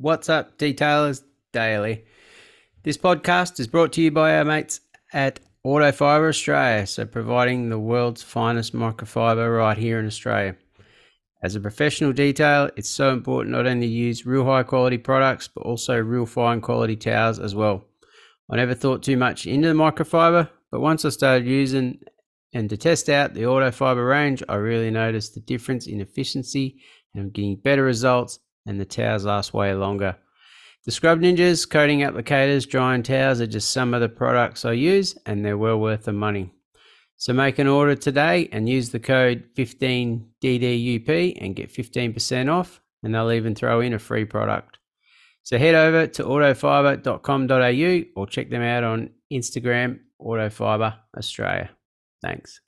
What's up, Detailers Daily? This podcast is brought to you by our mates at Autofiber Australia, so providing the world's finest microfiber right here in Australia. As a professional detailer, it's so important not only to use real high quality products, but also real fine quality towels as well. I never thought too much into the microfiber, but once I started using and to test out the Autofiber range, I really noticed the difference in efficiency and I'm getting better results and the towels last way longer. The Scrub Ninjas, coating applicators, drying towels are just some of the products I use and they're well worth the money. So make an order today and use the code 15DDUP and get 15% off and they'll even throw in a free product. So head over to autofiber.com.au or check them out on Instagram, Autofiber Australia. Thanks.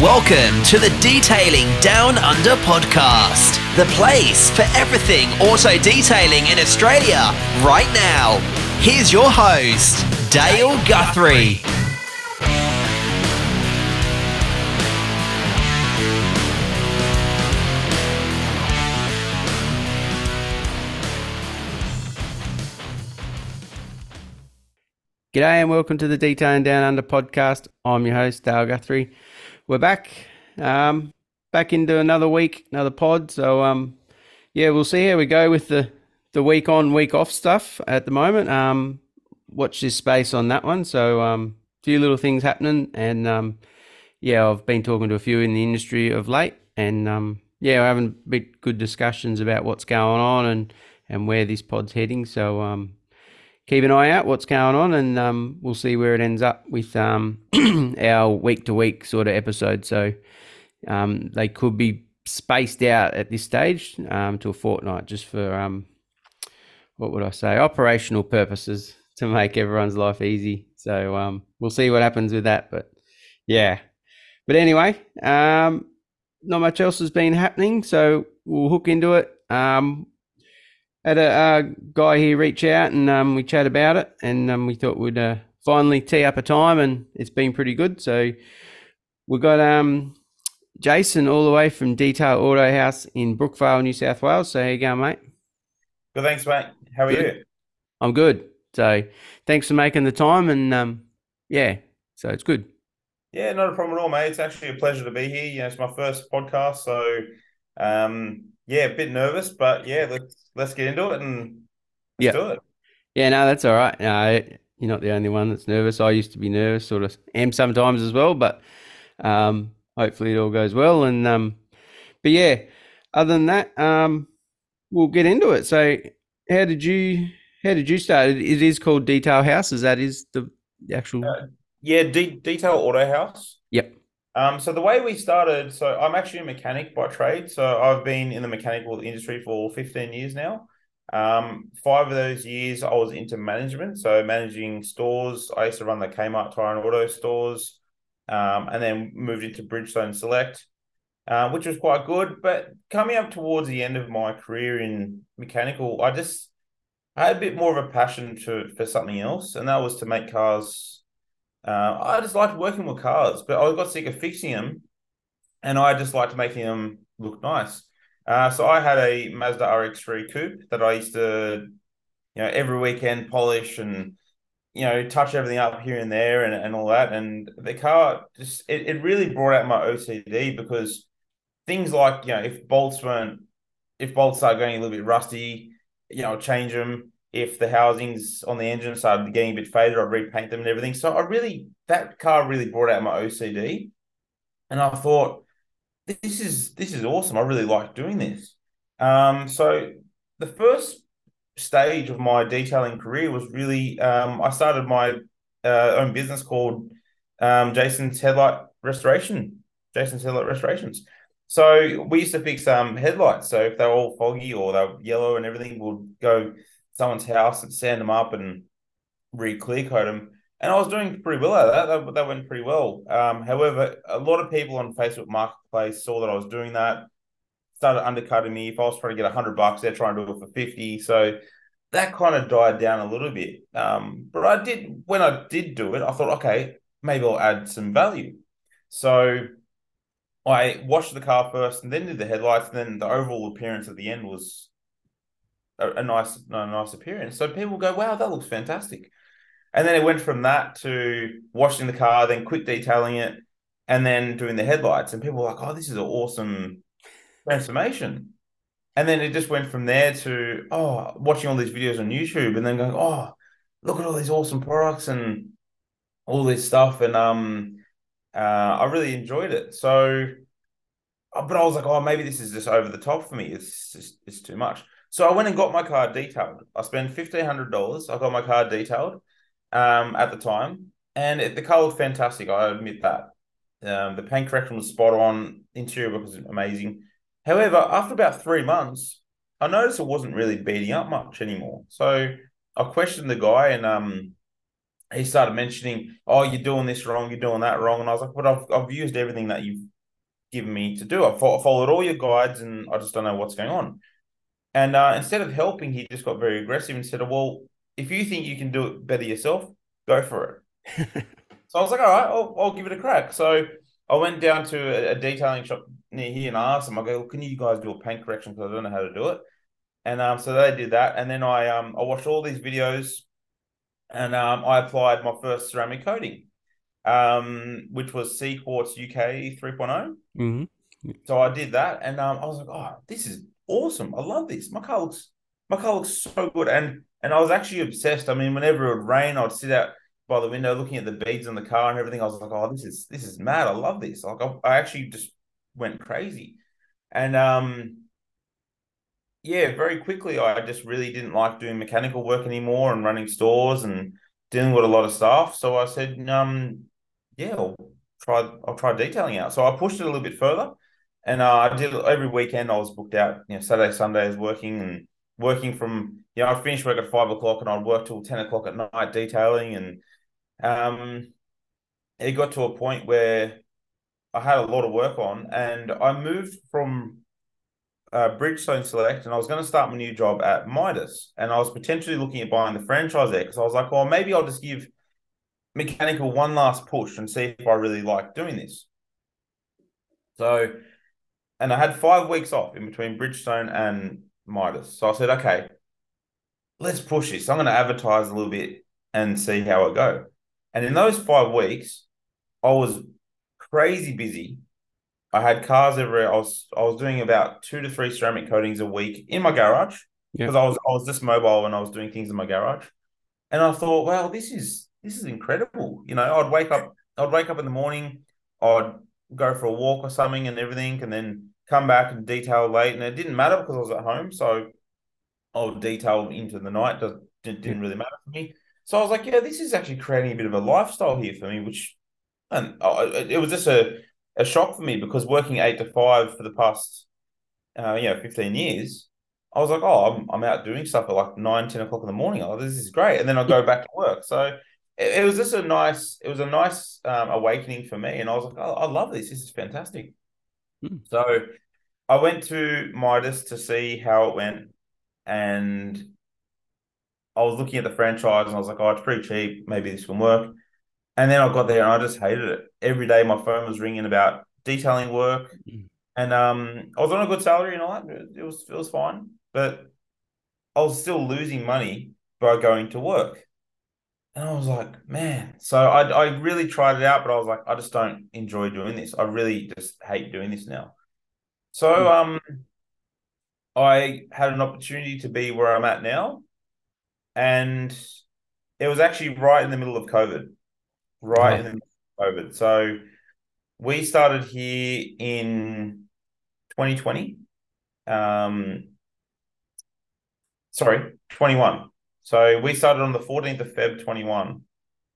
Welcome to the Detailing Down Under podcast, the place for everything auto detailing in Australia right now. Here's your host, Dale Guthrie. G'day and welcome to the Detailing Down Under podcast. I'm your host, Dale Guthrie we're back, um, back into another week, another pod. So um, yeah, we'll see how we go with the the week on, week off stuff at the moment. Um, watch this space on that one. So um, a few little things happening, and um, yeah, I've been talking to a few in the industry of late, and um, yeah, we're having bit good discussions about what's going on and and where this pod's heading. So um, keep an eye out what's going on, and um, we'll see where it ends up with um, our week to week sort of episode. So um, they could be spaced out at this stage um, to a fortnight, just for um, what would I say, operational purposes to make everyone's life easy. So um, we'll see what happens with that, but yeah. But anyway, not much else has been happening, so we'll hook into it. Um, had a, guy here reach out and um, we chat about it, and um, we thought we'd uh, finally tee up a time, and it's been pretty good. So we've got um, Jason all the way from Detail Auto Haus in Brookvale, New South Wales. So how you going, mate? Good, thanks, mate. How are good. you? I'm good. So thanks for making the time, and um, yeah, so it's good. Yeah, not a problem at all, mate. It's actually a pleasure to be here. You know, it's my first podcast, so um, yeah, a bit nervous, but yeah, let's let's get into it and yeah, do it. Yeah, no, that's all right. No, you're not the only one that's nervous. I used to be nervous, sort of am sometimes as well, but um, hopefully it all goes well. And um, but yeah, other than that, um, we'll get into it. So, how did you how did you start? It is called Detail Haus. Is that is the, the actual? Uh, yeah, De- Detail Auto Haus. Yep. Um, so the way we started, so I'm actually a mechanic by trade. So I've been in the mechanical industry for 15 years now. Um, five of those years I was into management, so managing stores. I used to run the Kmart Tire and Auto stores, um, and then moved into Bridgestone Select, uh, which was quite good. But coming up towards the end of my career in mechanical, I just I had a bit more of a passion to for something else, and that was to make cars uh, I just liked working with cars, but I got sick of fixing them, and I just liked making them look nice. Uh, so I had a Mazda RX-3 coupe that I used to, you know, every weekend polish and you know touch everything up here and there and, and all that. And the car just it, it really brought out my OCD because things like you know if bolts weren't if bolts start going a little bit rusty, you know, change them if the housings on the engine started getting a bit faded, I'd repaint them and everything. So I really that car really brought out my OCD, and I thought this is this is awesome. I really like doing this. Um, so the first stage of my detailing career was really um, I started my uh, own business called um, Jason's Headlight Restoration. Jason's Headlight Restorations. So we used to fix um headlights. So if they're all foggy or they're yellow and everything, we'll go someone's house and sand them up and re-clear coat them. And I was doing pretty well at that. That, that went pretty well. Um, however, a lot of people on Facebook Marketplace saw that I was doing that, started undercutting me. If I was trying to get hundred bucks, they're trying to do it for fifty. So that kind of died down a little bit. Um, but I did when I did do it, I thought, okay, maybe I'll add some value. So I washed the car first, and then did the headlights, and then the overall appearance at the end was a, a nice a nice appearance. So people go, wow, that looks fantastic. And then it went from that to washing the car, then quick detailing it, and then doing the headlights. And people were like, oh, this is an awesome transformation. And then it just went from there to oh, watching all these videos on YouTube, and then going, oh, look at all these awesome products and all this stuff. And um, uh, I really enjoyed it. So, uh, but I was like, oh, maybe this is just over the top for me. It's just it's too much. So I went and got my car detailed. I spent fifteen hundred dollars. I got my car detailed um, at the time, and it, the car looked fantastic. I admit that. Um, the paint correction was spot on. Interior work was amazing. However, after about three months, I noticed it wasn't really beating up much anymore. So I questioned the guy, and um, he started mentioning, "Oh, you're doing this wrong. You're doing that wrong." And I was like, "But I've I've used everything that you've given me to do. I've followed all your guides, and I just don't know what's going on." And uh, instead of helping, he just got very aggressive and said, "Well, if you think you can do it better yourself, go for it." so I was like, "All right, I'll, I'll give it a crack." So I went down to a, a detailing shop near here and I asked them, I go, "Can you guys do a paint correction? Because I don't know how to do it." And um, so they did that, and then I um, I watched all these videos, and um, I applied my first ceramic coating, um, which was CQuartz UK 3.0. Mm-hmm. So I did that, and um, I was like, "Oh, this is awesome! I love this. My car looks my car looks so good." And and I was actually obsessed. I mean, whenever it would rain, I'd sit out by the window looking at the beads on the car and everything. I was like, "Oh, this is this is mad! I love this." Like, I, I actually just went crazy, and um, yeah, very quickly, I just really didn't like doing mechanical work anymore and running stores and dealing with a lot of staff. So I said, um, yeah, I'll try. I'll try detailing out. So I pushed it a little bit further, and uh, I did every weekend. I was booked out. You know, Saturday, Sundays working and working from. You know, I'd finish work at five o'clock and I'd work till ten o'clock at night detailing, and um, it got to a point where I had a lot of work on, and I moved from uh, Bridgestone Select, and I was going to start my new job at Midas, and I was potentially looking at buying the franchise there because I was like, well, maybe I'll just give mechanical one last push and see if I really like doing this. So, and I had five weeks off in between Bridgestone and Midas, so I said, okay, let's push this. I'm going to advertise a little bit and see how it go. And in those five weeks, I was crazy busy I had cars everywhere. I was I was doing about two to three ceramic coatings a week in my garage because I was I was just mobile when I was doing things in my garage, and I thought, wow, this is this is incredible. You know, I'd wake up I'd wake up in the morning, I'd go for a walk or something and everything, and then come back and detail late, and it didn't matter because I was at home, so I would detail into the night. It didn't really matter for me. So I was like, yeah, this is actually creating a bit of a lifestyle here for me, which and it was just a a shock for me because working eight to five for the past, uh, you know, 15 years, I was like, oh, I'm, I'm out doing stuff at like nine, 10 o'clock in the morning. Oh, this is great. And then I go back to work. So it, it was just a nice, it was a nice um, awakening for me. And I was like, oh, I love this. This is fantastic. Hmm. So I went to Midas to see how it went. And I was looking at the franchise and I was like, oh, it's pretty cheap. Maybe this can work. And then I got there and I just hated it. Every day my phone was ringing about detailing work. Mm. And um, I was on a good salary and all that. It was it was fine. But I was still losing money by going to work. And I was like, man. So I, I really tried it out, but I was like, I just don't enjoy doing this. I really just hate doing this now. So mm. um I had an opportunity to be where I'm at now. And it was actually right in the middle of COVID right oh. in COVID. So we started here in 2020. Um, sorry, 21. So we started on the 14th of Feb 21.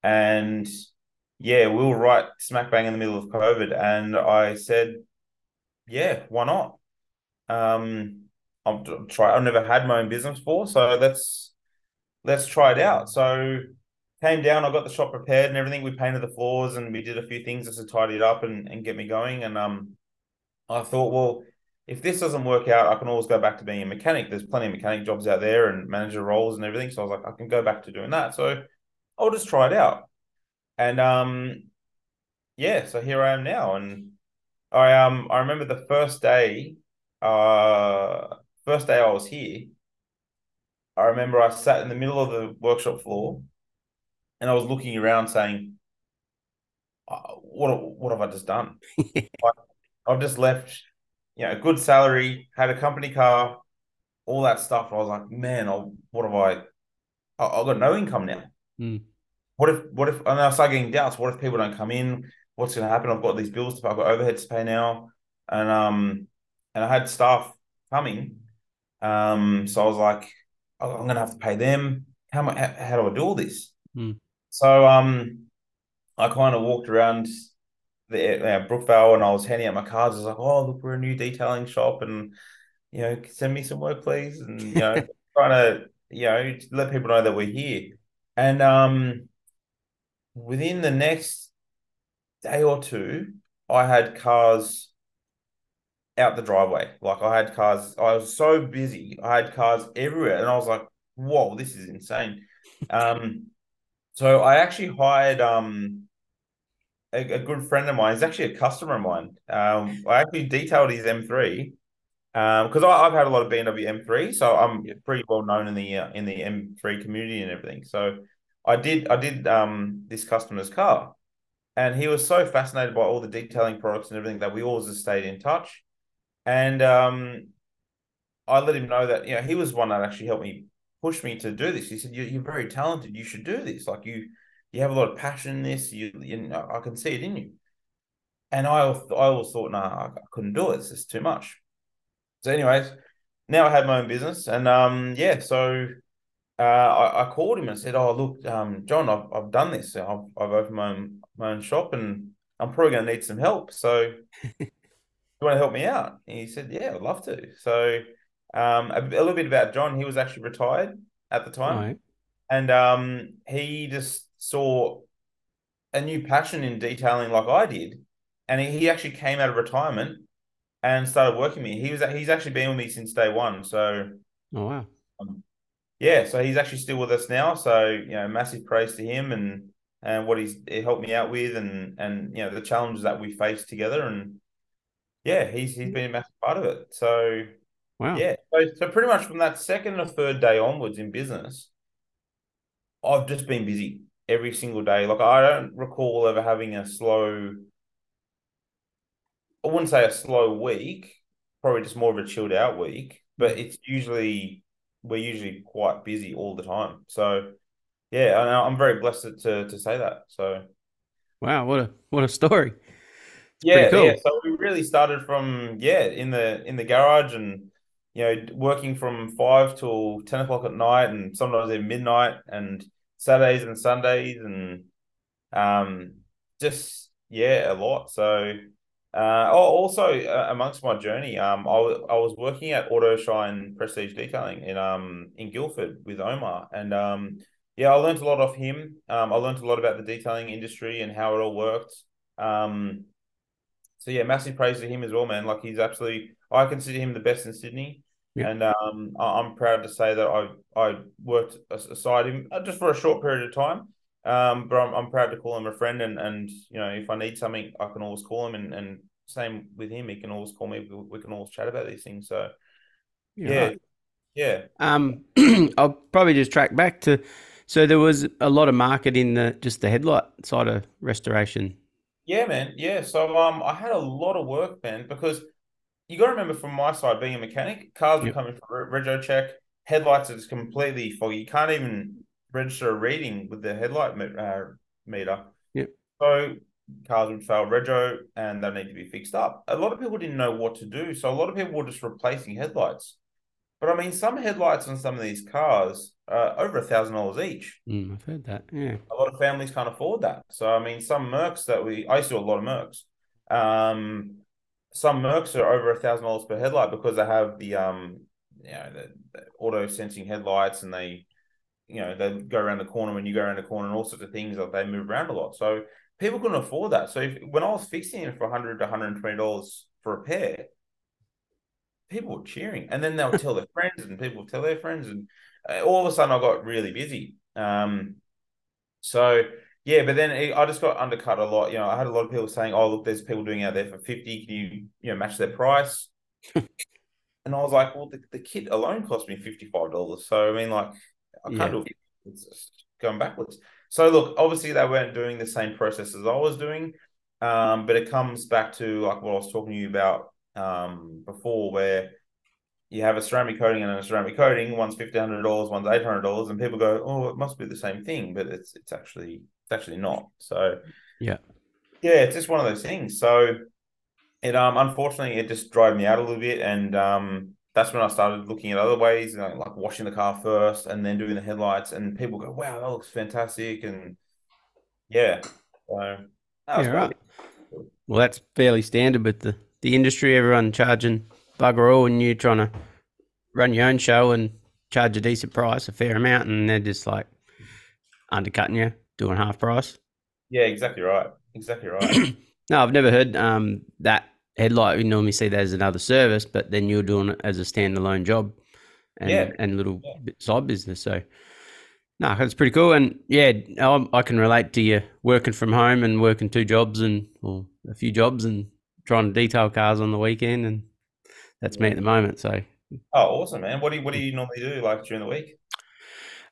And yeah, we were right smack bang in the middle of COVID. And I said, yeah, why not? Um, I've try. I've never had my own business before, so let's let's try it out. So came down, I got the shop prepared and everything. We painted the floors and we did a few things just to tidy it up and, and get me going. And um, I thought, well, if this doesn't work out, I can always go back to being a mechanic. There's plenty of mechanic jobs out there and manager roles and everything. So I was like, I can go back to doing that. So I'll just try it out. And um, yeah, so here I am now. And I um I remember the first day, uh, first day I was here, I remember I sat in the middle of the workshop floor, and I was looking around, saying, oh, "What what have I just done? like, I've just left, you know, a good salary, had a company car, all that stuff." I was like, "Man, I'll, what have I? I, have got no income now. Mm. What if? What if?" And I started getting doubts. What if people don't come in? What's going to happen? I've got these bills to pay. I've got overheads to pay now, and um, and I had staff coming. Um, so I was like, I'm going to have to pay them. How, how, how do I do all this? Mm. So um, I kind of walked around the uh, Brookvale and I was handing out my cards. I was like, oh, look, we're a new detailing shop and, you know, send me some work, please. And, you know, trying to, you know, let people know that we're here. And um, within the next day or two, I had cars out the driveway. Like I had cars, I was so busy. I had cars everywhere. And I was like, whoa, this is insane. Um, so I actually hired um a, a, good friend of mine. He's actually a customer of mine. Um, I actually detailed his M3 because um, I've had a lot of BMW M3, so I'm pretty well known in the uh, in the M3 community and everything. So I did I did um this customer's car, and he was so fascinated by all the detailing products and everything that we always just stayed in touch. And um, I let him know that you know he was one that actually helped me push me to do this. He said, "You're, you're very talented. You should do this. Like you, you have a lot of passion in this. You, you know, I can see it in you." And I, I always thought, "No, nah, I couldn't do it. It's just too much." So, anyways, now I had my own business, and um, yeah, so uh, I, I called him and said, "Oh, look, um, John, I've, I've done this. I've, I've opened my own, my own shop, and I'm probably going to need some help. So, you want to help me out?" And he said, "Yeah, I'd love to." So um, a, a, little bit about John. He was actually retired at the time, right. and um, he just saw a new passion in detailing, like I did. And he, he actually came out of retirement and started working with me. He was he's actually been with me since day one. So, oh wow, um, yeah. So he's actually still with us now. So you know, massive praise to him and and what he's he helped me out with, and and you know the challenges that we faced together, and yeah, he's he's been a massive part of it. So Wow. Yeah. So, so pretty much from that second or third day onwards in business, I've just been busy every single day. Like I don't recall ever having a slow. I wouldn't say a slow week, probably just more of a chilled out week. But mm. it's usually we're usually quite busy all the time. So yeah, I'm very blessed to to say that. So wow, what a what a story. It's yeah, cool. yeah. So we really started from yeah in the in the garage and you know, working from five till ten o'clock at night, and sometimes even midnight, and Saturdays and Sundays, and um, just yeah, a lot. So, uh, oh, also uh, amongst my journey, um, I, w- I was working at Auto Shine Prestige Detailing in um in Guildford with Omar, and um, yeah, I learned a lot off him. Um, I learned a lot about the detailing industry and how it all worked. Um, so yeah, massive praise to him as well, man. Like he's absolutely, I consider him the best in Sydney. Yeah. And um, I'm proud to say that I I worked aside him uh, just for a short period of time. Um, but I'm, I'm proud to call him a friend, and and you know if I need something, I can always call him, and and same with him, he can always call me. We can always chat about these things. So yeah, right. yeah. Um, I'll probably just track back to. So there was a lot of market in the just the headlight side of restoration. Yeah, man. Yeah. So um, I had a lot of work, man, because you got to remember from my side, being a mechanic, cars yep. are coming for rego check. Headlights are just completely foggy. You can't even register a reading with the headlight uh, meter. Yep. So cars would fail rego and they need to be fixed up. A lot of people didn't know what to do, so a lot of people were just replacing headlights. But I mean, some headlights on some of these cars are over a thousand dollars each. Mm, I've heard that. Yeah, a lot of families can't afford that. So I mean, some Mercs that we I saw a lot of Mercs. Um, some Mercs are over a thousand dollars per headlight because they have the um you know the, the, auto sensing headlights and they you know they go around the corner when you go around the corner and all sorts of things like they move around a lot. So people couldn't afford that. So if, when I was fixing it for 100 to 120 dollars for a pair, people were cheering, and then they'll tell their friends, and people would tell their friends, and uh, all of a sudden I got really busy. Um, so yeah, but then I just got undercut a lot. You know, I had a lot of people saying, "Oh, look, there's people doing out there for fifty. Can you, you know, match their price?" and I was like, well, the, the kit alone cost me fifty five dollars. So I mean, like, I can't Yeah. do it. It's just going backwards. So look, obviously they weren't doing the same process as I was doing, um, but it comes back to like what I was talking to you about um, before, where you have a ceramic coating and a ceramic coating. One's fifteen hundred dollars, one's eight hundred dollars, and people go, "Oh, it must be the same thing," but it's it's actually it's actually not. So Yeah. yeah, it's just one of those things. So it um unfortunately it just dried me out a little bit, and um that's when I started looking at other ways, you know, like washing the car first and then doing the headlights. And people go, "Wow, that looks fantastic!" And yeah, so that was Yeah, right. Well, that's fairly standard with the, the industry. Everyone charging bugger all, and you're trying to run your own show and charge a decent price, a fair amount, and they're just like undercutting you, doing half price. Yeah, exactly right. Exactly right. No, I've never heard um, that headlight. We normally see that as another service, but then you're doing it as a standalone job and Yeah. and little Yeah. side business. So, no, that's pretty cool. And yeah, I, I can relate to you working from home and working two jobs and or a few jobs and trying to detail cars on the weekend, and that's me at the moment. So, oh, awesome, man. What do you what do you normally do like during the week?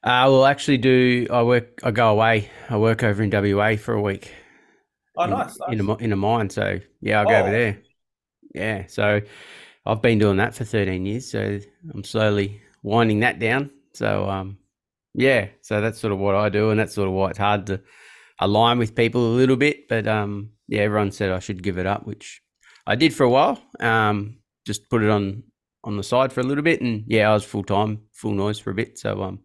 I will actually do. I work. I go away. I work over in WA for a week. Oh, in, nice, nice. in a in a mine. So yeah, I'll go over Oh. there. Yeah, so I've been doing that for 13 years. So I'm slowly winding that down. So um, yeah, so that's sort of what I do, and that's sort of why it's hard to align with people a little bit. But um, yeah, everyone said I should give it up, which I did for a while. Um, just put it on on the side for a little bit, and yeah, I was full time, full noise for a bit. So um,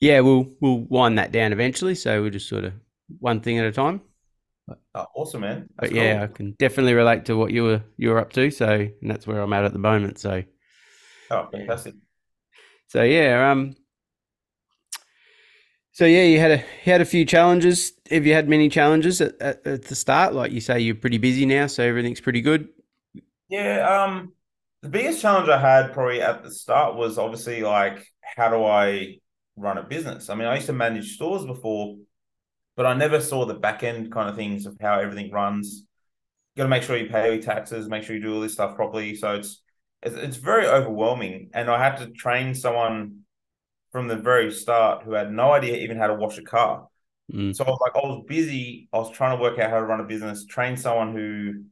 yeah, we'll we'll wind that down eventually. So we'll just sort of one thing at a time. Oh, awesome, man. But That's yeah, I can definitely relate to what you were you were up to. So and that's where I'm at at the moment. So Oh, fantastic. so yeah, um, so yeah, you had a you had a few challenges. Have you had many challenges at, at, at the start? Like you say, you're pretty busy now, so everything's pretty good. Yeah, um, the biggest challenge I had probably at the start was obviously like, how do I run a business? I mean, I used to manage stores before, but I never saw the back end kind of things of how everything runs. You got to make sure you pay your taxes, make sure you do all this stuff properly. So it's it's, it's very overwhelming, and I had to train someone from the very start who had no idea even how to wash a car. Mm, So I was like, I was busy. I was trying to work out how to run a business, train someone who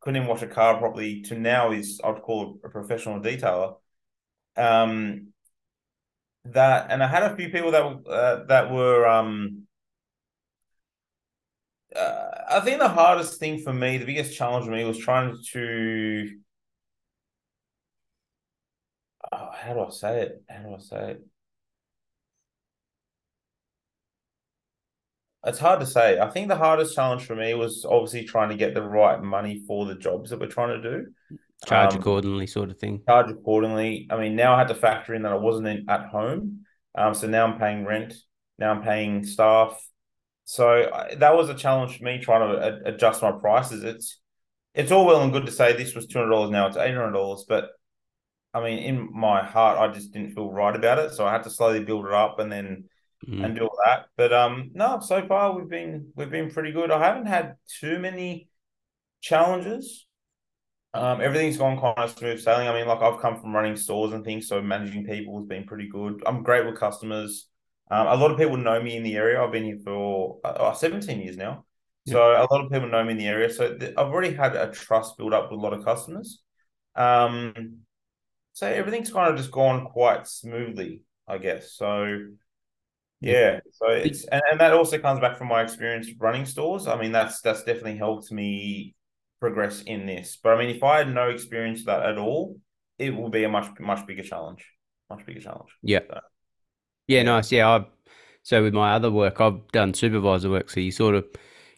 couldn't even wash a car properly to now is I'd call a professional detailer. Um, that and I had a few people that uh, that were um. Uh, I think the hardest thing for me, the biggest challenge for me, was trying to. Oh, how do I say it? How do I say it? It's hard to say. I think the hardest challenge for me was obviously trying to get the right money for the jobs that we're trying to do. charge Um, accordingly, sort of thing. charge accordingly. I mean, now I had to factor in that I wasn't in, at home. Um, so now I'm paying rent. Now I'm paying staff. So I, that was a challenge for me trying to a- adjust my prices. It's it's all well and good to say this was two hundred dollars now it's eight hundred dollars, but I mean, in my heart, I just didn't feel right about it. So I had to slowly build it up and then Mm, and do all that. But um, no, so far we've been we've been pretty good. I haven't had too many challenges. Um, everything's gone kind of smooth sailing. I mean, like I've come from running stores and things, so managing people has been pretty good. I'm great with customers. Um, a lot of people know me in the area. I've been here for uh, 17 years now. So a lot of people know me in the area. So th- I've already had a trust built up with a lot of customers. Um, so everything's kind of just gone quite smoothly, I guess. So yeah, so it's and, and that also comes back from my experience running stores. I mean, that's that's definitely helped me progress in this. But I mean, if I had no experience that at all, it will be a much much bigger challenge. Much bigger challenge. Yeah. So, Yeah, nice. Yeah, I so with my other work, I've done supervisor work, so you sort of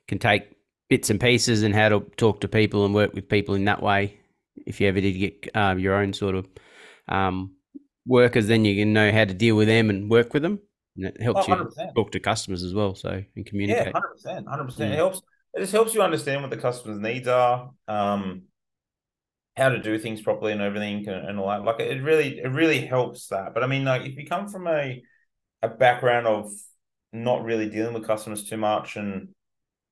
can take bits and pieces and how to talk to people and work with people in that way. If you ever did get um, your own sort of um, workers, then you can know how to deal with them and work with them, and it helps Oh, you talk to customers as well, so and communicate. Yeah, hundred percent, hundred percent. It helps. It just helps you understand what the customer's needs are, um, how to do things properly and everything, and, and all that. Like it really, it really helps that. But I mean, like if you come from a a background of not really dealing with customers too much, and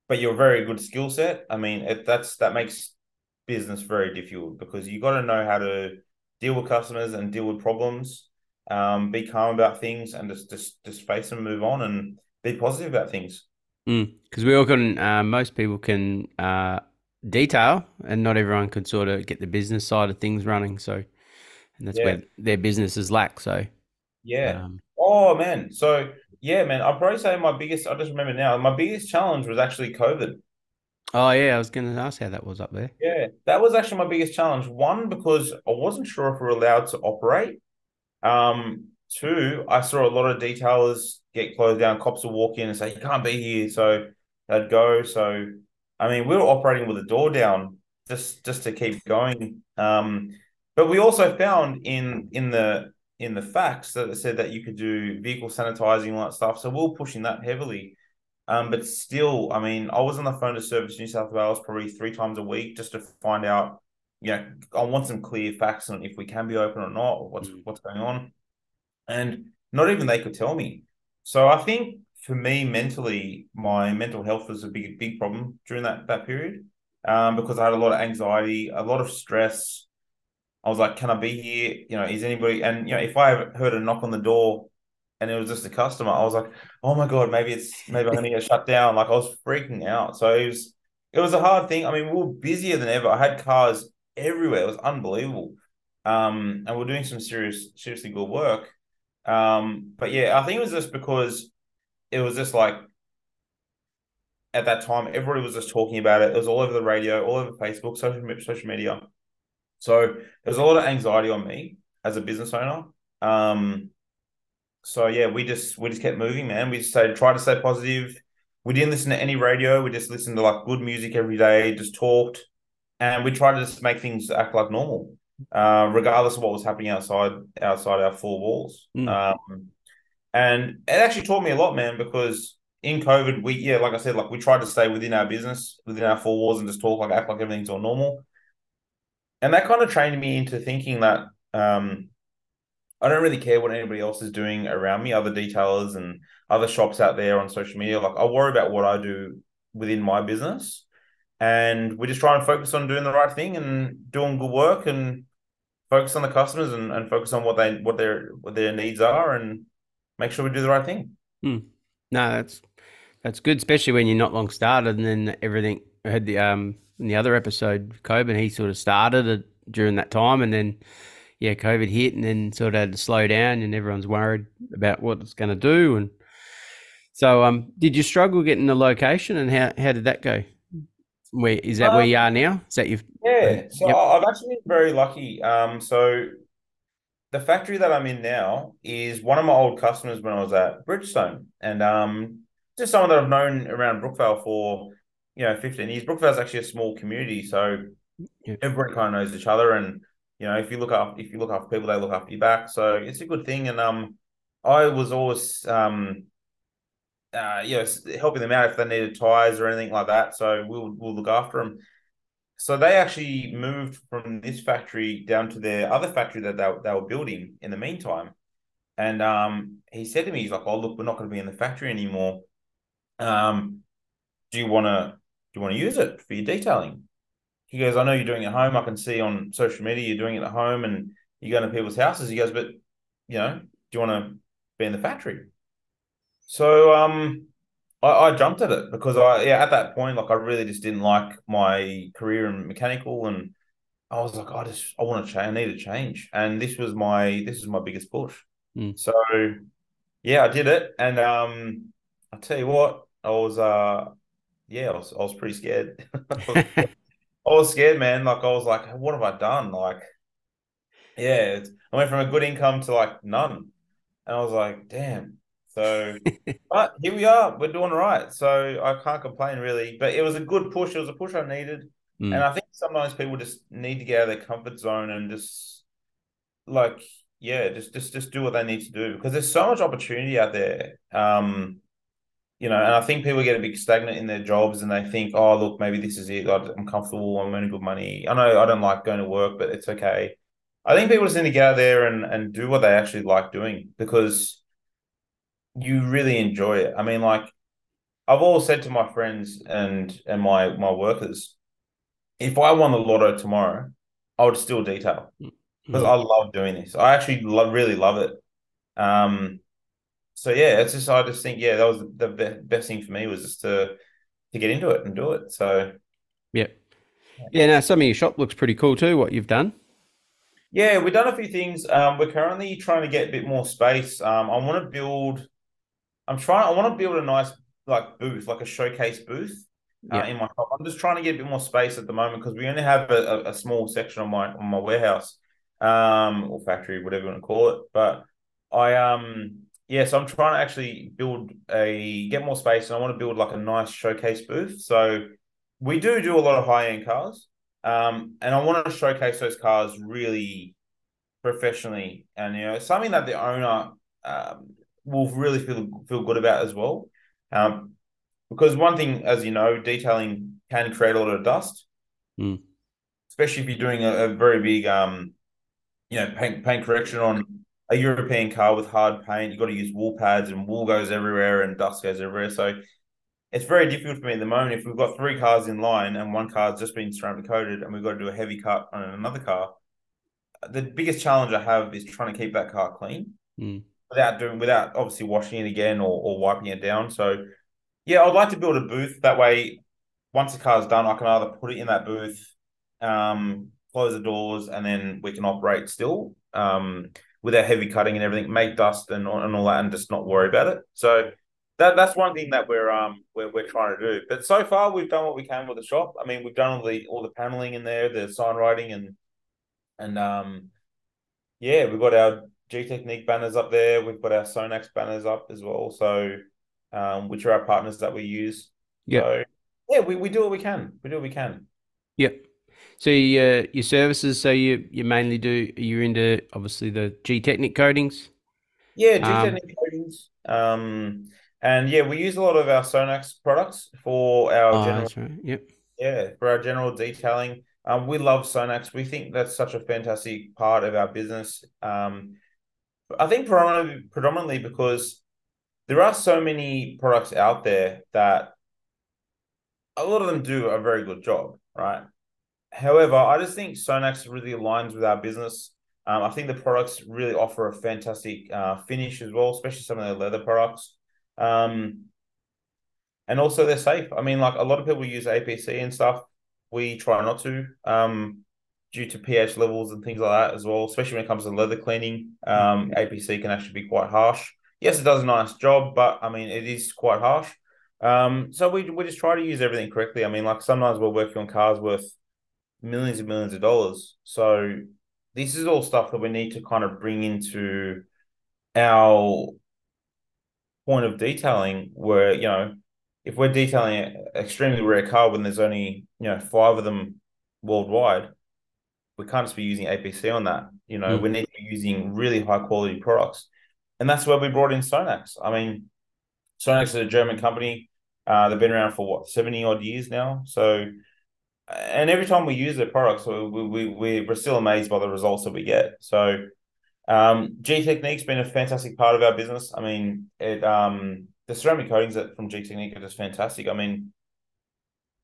but you're a very good skill set. I mean, it, that's that makes business very difficult because you got to know how to deal with customers and deal with problems, um, be calm about things, and just just just face them, move on, and be positive about things. Because we all can, uh, most people can uh, detail, and not everyone can sort of get the business side of things running. So, and that's Yeah. where their businesses lack. So, Yeah. um, Oh man. So yeah, man. I'd probably say my biggest. I just remember now. My biggest challenge was actually COVID. oh yeah, I was going to ask how that was up there. Yeah, that was actually my biggest challenge. One, because I wasn't sure if we are allowed to operate. Um, two, I saw a lot of detailers get closed down. Cops would walk in and say, You can't be here. So they'd go. So I mean, we were operating with the door down just just to keep going. Um, but we also found in in the in the facts that it said that you could do vehicle sanitizing and that stuff. So we we're pushing that heavily. Um, but still, I mean, I was on the phone to Service New South Wales probably three times a week just to find out, you know, I want some clear facts on if we can be open or not, or what's Mm. what's going on. And not even they could tell me. So I think for me mentally, my mental health was a big, big problem during that that period. Um, because I had a lot of anxiety, a lot of stress. I was like, can I be here? You know, is anybody and you know, if I heard a knock on the door and it was just a customer, I was like, oh my God, maybe it's maybe I'm gonna get shut down. Like I was freaking out. So it was it was a hard thing. I mean, we were busier than ever. I had cars everywhere. It was unbelievable. Um, and we're doing some serious, seriously good work. Um, but yeah, I think it was just because it was just like at that time, everybody was just talking about it. It was all over the radio, all over Facebook, social social media. So there was a lot of anxiety on me as a business owner. Um, so yeah, we just we just kept moving, man. We just stayed, tried to stay positive. We didn't listen to any radio. We just listened to like good music every day. Just talked, and we tried to just make things act like normal, uh, regardless of what was happening outside outside our four walls. Mm. Um, and it actually taught me a lot, man, because in COVID, we yeah, like I said, like we tried to stay within our business, within our four walls, and just talk like act like everything's all normal. And that kind of trained me into thinking that um, I don't really care what anybody else is doing around me, other detailers and other shops out there on social media. Like I worry about what I do within my business. And we just try and focus on doing the right thing and doing good work and focus on the customers and, and focus on what they what their what their needs are and make sure we do the right thing. No, that's that's good, especially when you're not long started, and then everything. I had the um in the other episode, COVID, he sort of started during that time, and then yeah, COVID hit, and then sort of had to slow down, and everyone's worried about what it's going to do, and so um, did you struggle getting the location, and how how did that go? Where is that? where Um, you are now? Is that you? Yeah, so Yep. I've actually been very lucky. Um, so the factory that I'm in now is one of my old customers when I was at Bridgestone, and um, just someone that I've known around Brookvale for you know 15 years. Brookvale's actually a small community, so Yeah. everybody kind of knows each other, and you know if you look up if you look after people, they look after you back. So it's a good thing, and um, I was always um. Uh, you know, helping them out if they needed tires or anything like that. So we'll we'll look after them. So they actually moved from this factory down to their other factory that they, they were building in the meantime. And um, he said to me, he's like, "Oh, look, we're not going to be in the factory anymore. Um, do you want to do you want to use it for your detailing?" He goes, "I know you're doing it at home. I can see on social media you're doing it at home, and you go to people's houses." He goes, "But you know, do you want to be in the factory?" So um, I, I jumped at it because I yeah at that point like I really just didn't like my career in mechanical and I was like I just I want to change I need a change. And this was my this is my biggest push. Mm. so yeah I did it. And um I'll tell you what I was uh yeah I was I was pretty scared. I was scared man. Like I was like what have I done? Like yeah it's, I went from a good income to like none. And I was like damn so but here we are. We're doing all right. So I can't complain really. But it was a good push. It was a push I needed. Mm. And I think sometimes people just need to get out of their comfort zone and just like, yeah, just just just do what they need to do because there's so much opportunity out there. Um, you know, and I think people get a bit stagnant in their jobs and they think, oh, look, maybe this is it. I'm comfortable. I'm earning good money. I know I don't like going to work, but it's okay. I think people just need to get out there and, and do what they actually like doing because you really enjoy it. I mean, like I've always said to my friends and and my my workers, if I won the lotto tomorrow, I would still detail. because Mm. I love doing this. I actually love, really love it. Um, so yeah, it's just I just think yeah, that was the be- best thing for me was just to to get into it and do it. So Yeah. Yeah, now some of your shop looks pretty cool too, what you've done. yeah, we've done a few things. Um, we're currently trying to get a bit more space. Um, I want to build. I'm trying. I want to build a nice like booth, like a showcase booth. Uh, in my shop. I'm just trying to get a bit more space at the moment because we only have a, a, a small section on my on my warehouse, um, or factory, whatever you want to call it. But I um yeah, so I'm trying to actually build a get more space, and I want to build like a nice showcase booth. So we do do a lot of high end cars, um, and I want to showcase those cars really professionally, and you know something that the owner um, will really feel feel good about as well. Um, because one thing, as you know, detailing can create a lot of dust, Mm. especially if you're doing a, a very big, um, you know, paint paint correction on a European car with hard paint. You've got to use wool pads, and wool goes everywhere, and dust goes everywhere. So it's very difficult for me at the moment. If we've got three cars in line and one car's just been ceramic coated, and we've got to do a heavy cut on another car, the biggest challenge I have is trying to keep that car clean Mm. Without doing without obviously washing it again or, or wiping it down. So yeah, I'd like to build a booth that way. Once the car's done, I can either put it in that booth, um, close the doors, and then we can operate still um, without heavy cutting and everything, make dust and, and all that, and just not worry about it. So that that's one thing that we're um we're, we're trying to do. But so far, we've done what we can with the shop. I mean, we've done all the all the paneling in there, the sign writing, and and um yeah, we've got our Gtechniq banners up there. We've got our Sonax banners up as well. So, um, which are our partners that we use. Yeah. So, yeah, we, we do what we can. We do what we can. Yep. So your your services, so you you mainly do you're into obviously the Gtechniq coatings. Yeah, G Um, Technique coatings. Um, and yeah, we use a lot of our Sonax products for our Oh, general right. Yep. Yeah, for our general detailing. Um, we love Sonax. We think that's such a fantastic part of our business. Um, I think predominantly, predominantly because there are so many products out there that a lot of them do a very good job, right? However, I just think Sonax really aligns with our business. Um, I think the products really offer a fantastic uh, finish as well, especially some of the leather products. Um, and also they're safe. I mean, like a lot of people use APC and stuff. We try not to, um, due to pH levels and things like that as well. Especially when it comes to leather cleaning, um, APC can actually be quite harsh. Yes, it does a nice job, but I mean, it is quite harsh. Um, so we we just try to use everything correctly. I mean, like sometimes we're working on cars worth millions and millions of dollars. So this is all stuff that we need to kind of bring into our point of detailing where, you know, if we're detailing an extremely rare car when there's only, you know, five of them worldwide, we can't just be using APC on that. You know, Mm. we need to be using really high quality products. And that's where we brought in Sonax. I mean, Sonax is a German company. Uh, they've been around for what, 70 odd years now. So, and every time we use their products, we, we, we, we're still amazed by the results that we get. So, um, Gtechniq's been a fantastic part of our business. I mean, it um, the ceramic coatings that from Gtechniq are just fantastic. I mean,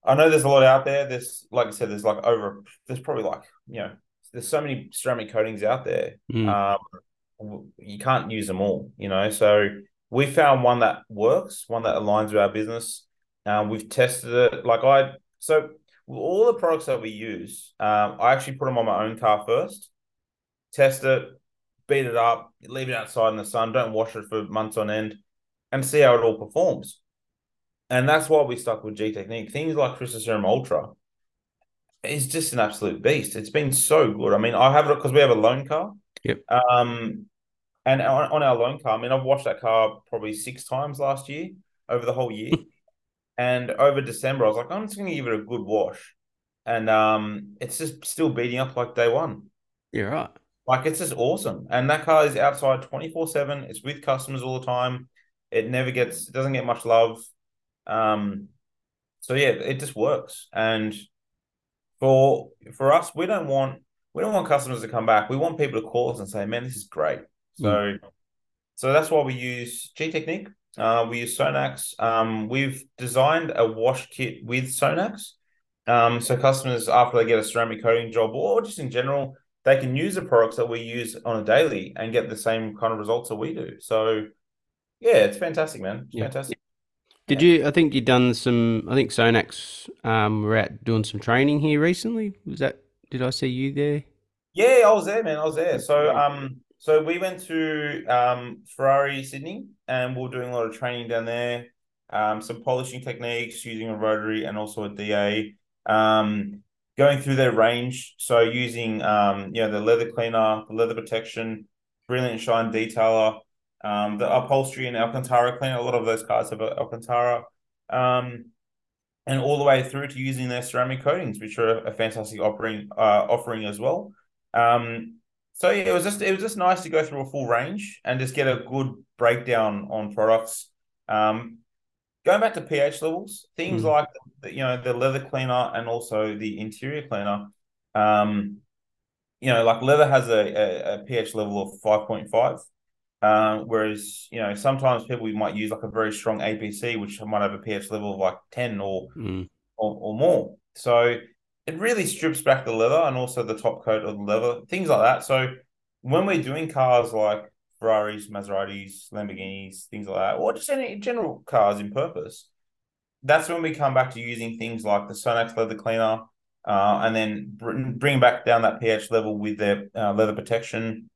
I know there's a lot out there. There's like I said, there's like over there's probably like you know there's so many ceramic coatings out there. Mm. Um, you can't use them all, you know. So we found one that works, one that aligns with our business. Um, we've tested it. Like I, so all the products that we use, um, I actually put them on my own car first, test it, beat it up, leave it outside in the sun, don't wash it for months on end, and see how it all performs. And that's why we stuck with Gtechniq. Things like Crystal Serum Ultra is just an absolute beast. It's been so good. I mean, I have it because we have a loan car. Yep. Um, and on, on our loan car, I mean, I've washed that car probably six times last year over the whole year. and over December, I was like, I'm just going to give it a good wash. And um, it's just still beating up like day one. You're right. Like it's just awesome. And that car is outside 24 7. It's with customers all the time. It never gets, it doesn't get much love. Um, so yeah, it just works. And for for us, we don't want we don't want customers to come back. We want people to call us and say, "Man, this is great." So, so that's why we use Gtechniq. Uh, we use Sonax. Um, we've designed a wash kit with Sonax. Um, so customers after they get a ceramic coating job or just in general, they can use the products that we use on a daily and get the same kind of results that we do. So, yeah, it's fantastic, man. It's Yeah. fantastic. Did you? I think you done some. I think Sonax um, were out doing some training here recently. Was that? Did I see you there? Yeah, I was there, man. I was there. So, um, so we went to um Ferrari Sydney, and we are doing a lot of training down there. Um, some polishing techniques using a rotary and also a DA. Um, going through their range. So using um, you know, the leather cleaner, the leather protection, brilliant shine detailer, um, the upholstery and Alcantara cleaner. A lot of those cars have Alcantara. Um, and all the way through to using their ceramic coatings, which are a fantastic offering uh, offering as well. Um, so yeah, it was just it was just nice to go through a full range and just get a good breakdown on products. Um, going back to pH levels, things Mm. like the, you know the leather cleaner and also the interior cleaner. Um, you know, like leather has a, a, a pH level of five point five. Um, whereas you know sometimes people might use like a very strong APC, which might have a pH level of like ten or Mm. or, or more. So it really strips back the leather and also the top coat of the leather, things like that. So when we're doing cars like Ferraris, Maseratis, Lamborghinis, things like that, or just any general cars in purpose, that's when we come back to using things like the Sonax leather cleaner, uh, and then br- bring back down that pH level with their uh, leather protection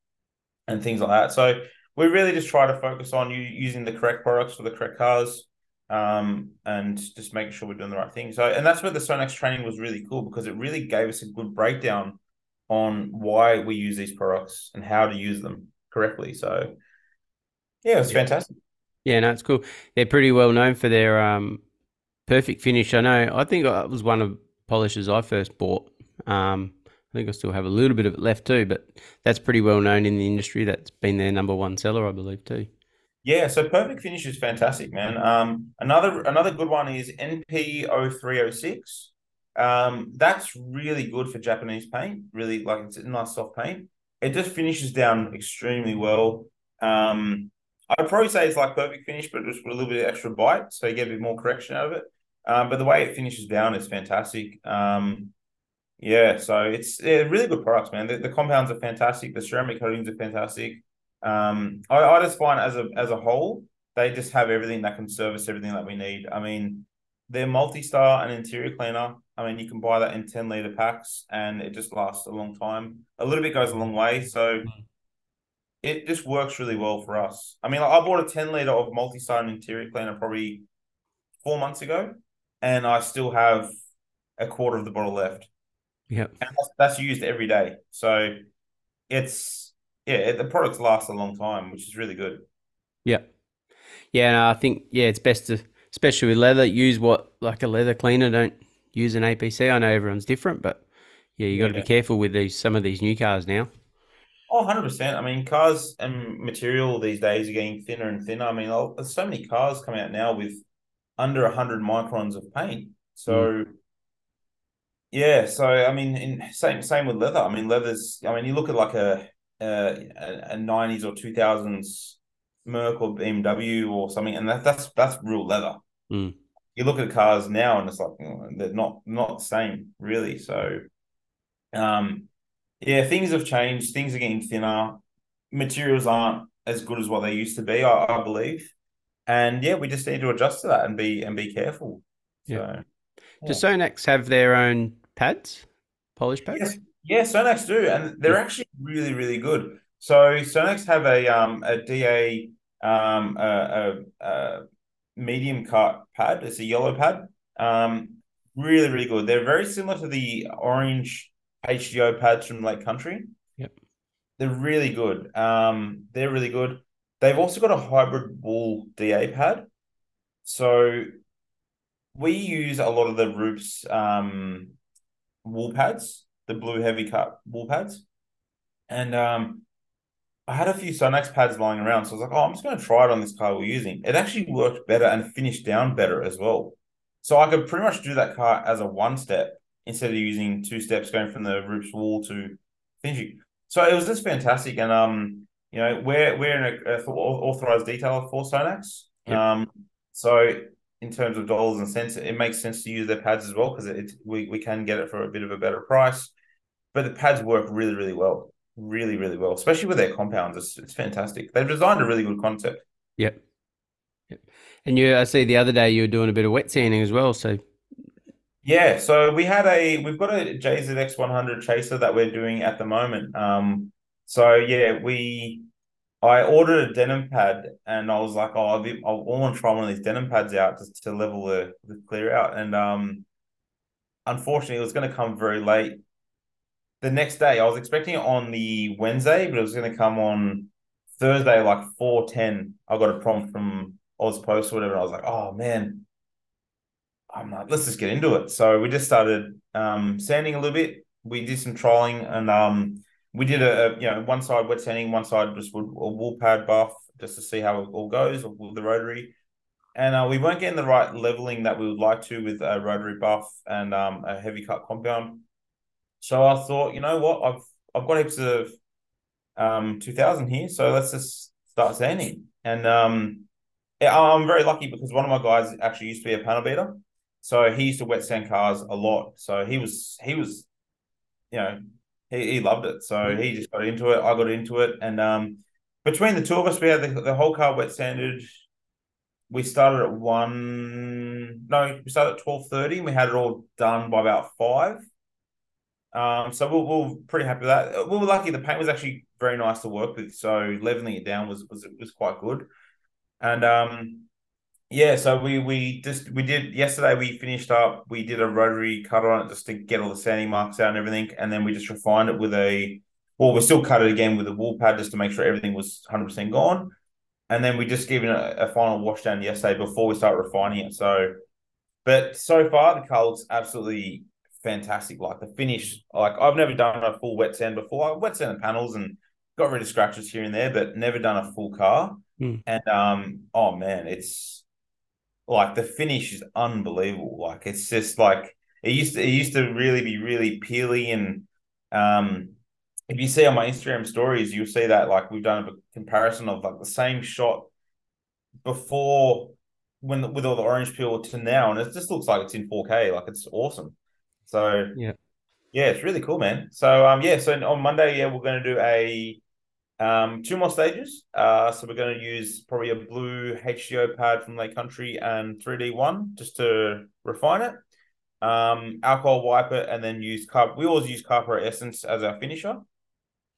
and things like that. So we really just try to focus on you using the correct products for the correct cars um, and just making sure we're doing the right thing. So, and that's where the Sonax training was really cool because it really gave us a good breakdown on why we use these products and how to use them correctly. So, yeah, it was Yeah. fantastic. Yeah, no, it's cool. They're pretty well known for their um, perfect finish. I know. I think it was one of polishers I first bought. Um, I think I still have a little bit of it left too, but that's pretty well known in the industry. That's been their number one seller, I believe, too. Yeah, so perfect finish is fantastic, man. Um, another another good one is NP0306. Um, that's really good for Japanese paint. Really, like it's a nice soft paint. It just finishes down extremely well. Um, I'd probably say it's like perfect finish, but just with a little bit of extra bite, so you get a bit more correction out of it. Um, but the way it finishes down is fantastic. Um, yeah, so it's yeah, really good products, man. The, the compounds are fantastic. The ceramic coatings are fantastic. Um, I, I just find as a as a whole, they just have everything that can service everything that we need. I mean, their multi-star and interior cleaner. I mean, you can buy that in 10 liter packs and it just lasts a long time. A little bit goes a long way. So it just works really well for us. I mean, I bought a 10 liter of multi-star and interior cleaner probably four months ago, and I still have a quarter of the bottle left. Yep. And that's, that's used every day. So it's, yeah, the products last a long time, which is really good. Yeah, Yeah, no, I think yeah, it's best to, especially with leather, use what like a leather cleaner. Don't use an APC. I know everyone's different, but yeah, you got to Yeah. be careful with these some of these new cars now. Oh, 100%. I mean, cars and material these days are getting thinner and thinner. I mean, there's so many cars come out now with under 100 microns of paint. So, mm. Yeah, so I mean, in same same with leather. I mean, leather's, I mean, you look at like a a, a 90s or 2000s Merc or BMW or something, and that, that's that's real leather. Mm. You look at cars now, and it's like mm, they're not not the same, really. So, um, yeah, things have changed. Things are getting thinner. Materials aren't as good as what they used to be, I, I believe. And yeah, we just need to adjust to that and be and be careful. Yeah. So Does Sonax have their own pads, polish pads? yes, yeah, Sonax do, and they're Yeah. actually really, really good. So Sonax have a um a DA um a, a, a medium cut pad. It's a yellow pad. Um, really, really good. They're very similar to the orange HDO pads from Lake Country. Yep. They're really good. Um, they're really good. They've also got a hybrid wool DA pad. So we use a lot of the Rupes um wool pads, the blue heavy cut wool pads. And um I had a few Sonax pads lying around, so I was like, oh, I'm just going to try it on this car we're using. It actually worked better and finished down better as well. So I could pretty much do that car as a one step instead of using two steps going from the Rupes wool to finishing. So it was just fantastic. And um, you know, we're we're an a, authorized detailer for Sonax. Yep. Um, so in terms of dollars and cents, it makes sense to use their pads as well because it we, we can get it for a bit of a better price. but the pads work really, really well, really, really well, especially with their compounds. It's, it's fantastic. They've designed a really good concept. Yep. Yep. And you, I see the other day you were doing a bit of wet sanding as well. So yeah, so we had a we've got a JZX 100 chaser that we're doing at the moment. Um, so yeah, we I ordered a denim pad and I was like, oh, I'll want to try one of these denim pads out just to level the, the clear out. And um, unfortunately, it was going to come very late. The next day, I was expecting it on the Wednesday, but it was going to come on Thursday, like four ten. I got a prompt from AusPost or whatever. And I was like, oh man, I'm like, let's just get into it. So we just started um, sanding a little bit. We did some trolling and um, we did a, you know one side wet sanding, one side just a wool pad buff just to see how it all goes with the rotary. And uh, we weren't getting the right leveling that we would like to with a rotary buff and um, a heavy cut compound. So I thought, you know what, I've I've got heaps of um, 2000 here, so let's just start sanding. And um, I'm very lucky because one of my guys actually used to be a panel beater, so he used to wet sand cars a lot. So he was he was, you know, he, he loved it. So he just got into it. I got into it, and um, between the two of us, we had the, the whole car wet sanded. We started at one. No, we started at twelve thirty, we had it all done by about five. Um, so we we're, we're pretty happy with that. We were lucky. The paint was actually very nice to work with, so leveling it down was was was quite good. And um, yeah, so we we just we did yesterday. We finished up. We did a rotary cut on it just to get all the sanding marks out and everything, and then we just refined it with a. Well, we still cut it again with a wool pad just to make sure everything was hundred percent gone, and then we just gave it a, a, final wash down yesterday before we start refining it. So, but so far the car looks absolutely fantastic. Like the finish, like I've never done a full wet sand before. I wet sand the panels and got rid of scratches here and there, but never done a full car. Mm. And um, oh man, it's like the finish is unbelievable. Like it's just like it used to it used to really be really peely and um if you see on my Instagram stories, you'll see that like we've done a comparison of like the same shot before when with all the orange peel to now, and it just looks like it's in 4K. Like it's awesome. So yeah, yeah, it's really cool, man. So um, yeah, so on Monday, yeah, we're going to do a um, two more stages. Uh, so we're going to use probably a blue HDO pad from Lake Country and 3D one just to refine it. Um, alcohol wipe it and then use carb. We always use Carpro Essence as our finisher.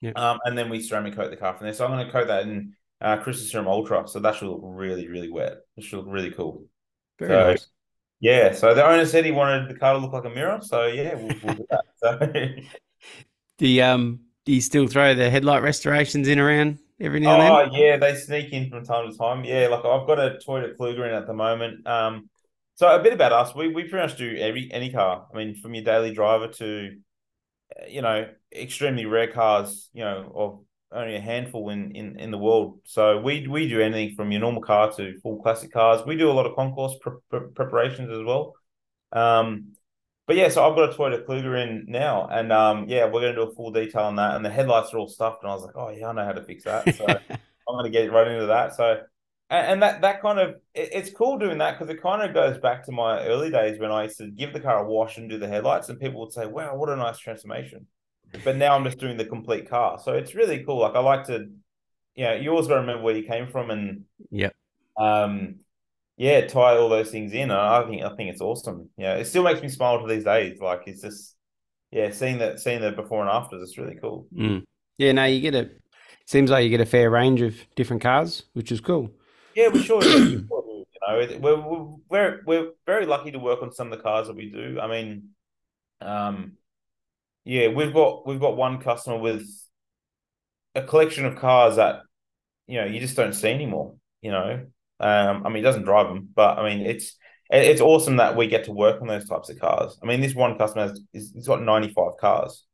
Yeah. Um, and then we ceramic coat the car from there. So I'm going to coat that in uh, Crystal Serum Ultra. So that should look really, really wet. It should look really cool. Very so, nice. Yeah. So the owner said he wanted the car to look like a mirror. So yeah, we'll, we'll do that. So. the um do you still throw the headlight restorations in around every now and then? Oh yeah, they sneak in from time to time. Yeah, like I've got a Toyota Kluger in at the moment. Um, so a bit about us, we we pretty much do every any car. I mean, from your daily driver to, you know, extremely rare cars. You know, of only a handful in, in, in the world. So we we do anything from your normal car to full classic cars. We do a lot of concours pre- pre- preparations as well. Um, but yeah, so I've got a Toyota Kluger in now, and um, yeah, we're going to do a full detail on that. And the headlights are all stuffed, and I was like, oh yeah, I know how to fix that. So I'm going to get right into that. So, and, and that that kind of it, it's cool doing that because it kind of goes back to my early days when I used to give the car a wash and do the headlights, and people would say, wow, what a nice transformation. But now I'm just doing the complete car, so it's really cool. Like I like to, you know, you always got to remember where you came from, and yeah, um, yeah, tie all those things in. I think I think it's awesome. Yeah, it still makes me smile to these days. Like it's just yeah, seeing that seeing the before and afters, it's really cool. Mm. Yeah, no, you get a seems like you get a fair range of different cars, which is cool. Yeah, we sure you know, we're, we're we're very lucky to work on some of the cars that we do. I mean, um, yeah, we've got we've got one customer with a collection of cars that you know you just don't see anymore. You know, um, I mean, he doesn't drive them, but I mean, it's it's awesome that we get to work on those types of cars. I mean, this one customer has he's got ninety five cars.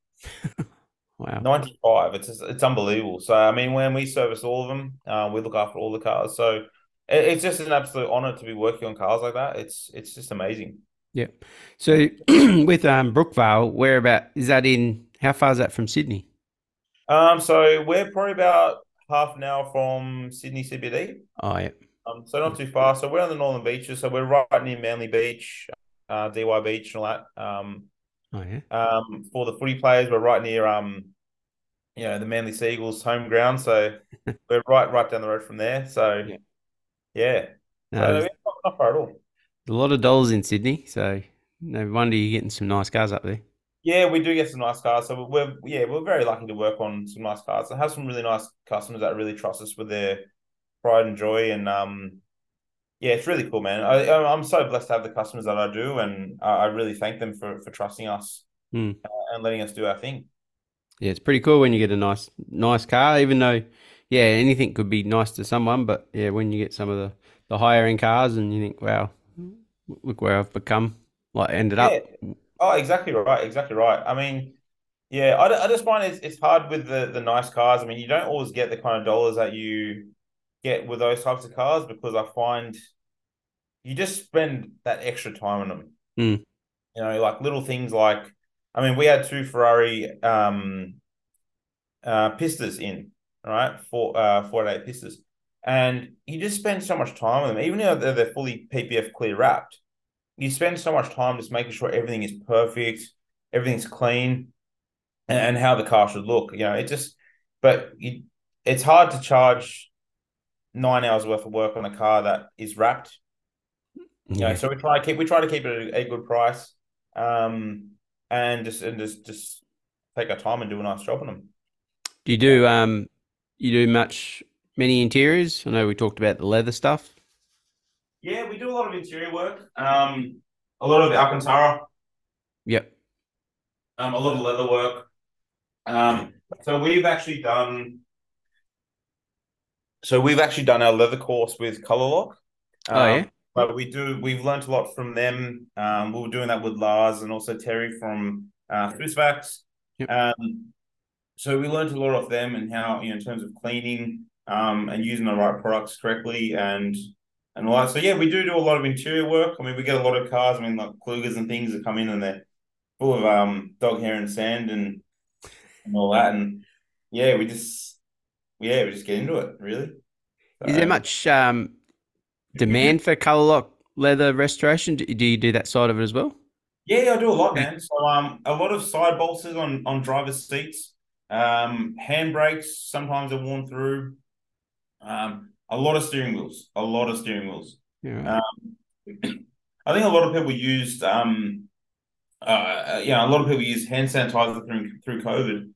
wow, ninety five! It's it's unbelievable. So I mean, when we service all of them, uh, we look after all the cars. So it, it's just an absolute honor to be working on cars like that. It's it's just amazing. Yeah. So with um Brookvale, where about is that in? How far is that from Sydney? Um, so we're probably about half an hour from Sydney CBD. Oh yeah. Um, so not too far. So we're on the northern beaches. So we're right near Manly Beach, uh, Dee Why Beach, and all that. Um, Oh yeah. Um, for the footy players, we're right near um, you know, the Manly Seagulls home ground, so we're right right down the road from there. So Yeah. yeah, No, So, yeah, not, not far at all. a lot of dollars in Sydney, so no wonder you're getting some nice cars up there. Yeah, we do get some nice cars. So we're yeah, we're very lucky to work on some nice cars. I have some really nice customers that really trust us with their pride and joy, and um, yeah, it's really cool, man. I I'm so blessed to have the customers that I do, and I really thank them for for trusting us uh, and letting us do our thing. Yeah, it's pretty cool when you get a nice nice car, even though yeah, anything could be nice to someone, but yeah, when you get some of the, the higher end cars and you think, wow, look where I've become, like ended up. Oh, exactly right, exactly right. I mean, yeah, I, I just find it's it's hard with the the nice cars. I mean, you don't always get the kind of dollars that you get with those types of cars because I find you just spend that extra time on them. Mm. You know, like little things like, I mean, we had two Ferrari um uh pistas in, right? Four uh four eight pistas. And you just spend so much time on them, even though they're, they're fully PPF clear wrapped you spend so much time just making sure everything is perfect, everything's clean, and, and how the car should look. You know, it just, but you, it's hard to charge nine hours worth of work on a car that is wrapped. You know, Yeah. so we try to keep we try to keep it at a, a good price, um, and just and just just take our time and do a nice job on them. Do you do um you do much many interiors? I know we talked about the leather stuff. Yeah, we do a lot of interior work. Um, a lot of Alcantara, Yep. um, a lot of leather work. Um, so we've actually done. So we've actually done our leather course with Color Lock. Oh, yeah? Um, But we do. We've learned a lot from them. Um, we were doing that with Lars and also Terry from uh, Fusvax. Yep. Um, so we learned a lot off them and how you know in terms of cleaning, um, and using the right products correctly and and all that. So yeah, we do do a lot of interior work. I mean, we get a lot of cars. I mean, like Klugers and things that come in and they're full of um dog hair and sand and and all that. And yeah, we just yeah, we just get into it really. Is So- there much um demand for color lock leather restoration? Do, do you do that side of it as well? Yeah, I do a lot, man. So um, a lot of side bolsters on on driver's seats. Um, handbrakes sometimes are worn through. Um, a lot of steering wheels. A lot of steering wheels. Yeah. I think a lot of people used um, uh, yeah, a lot of people use hand sanitizer through through COVID,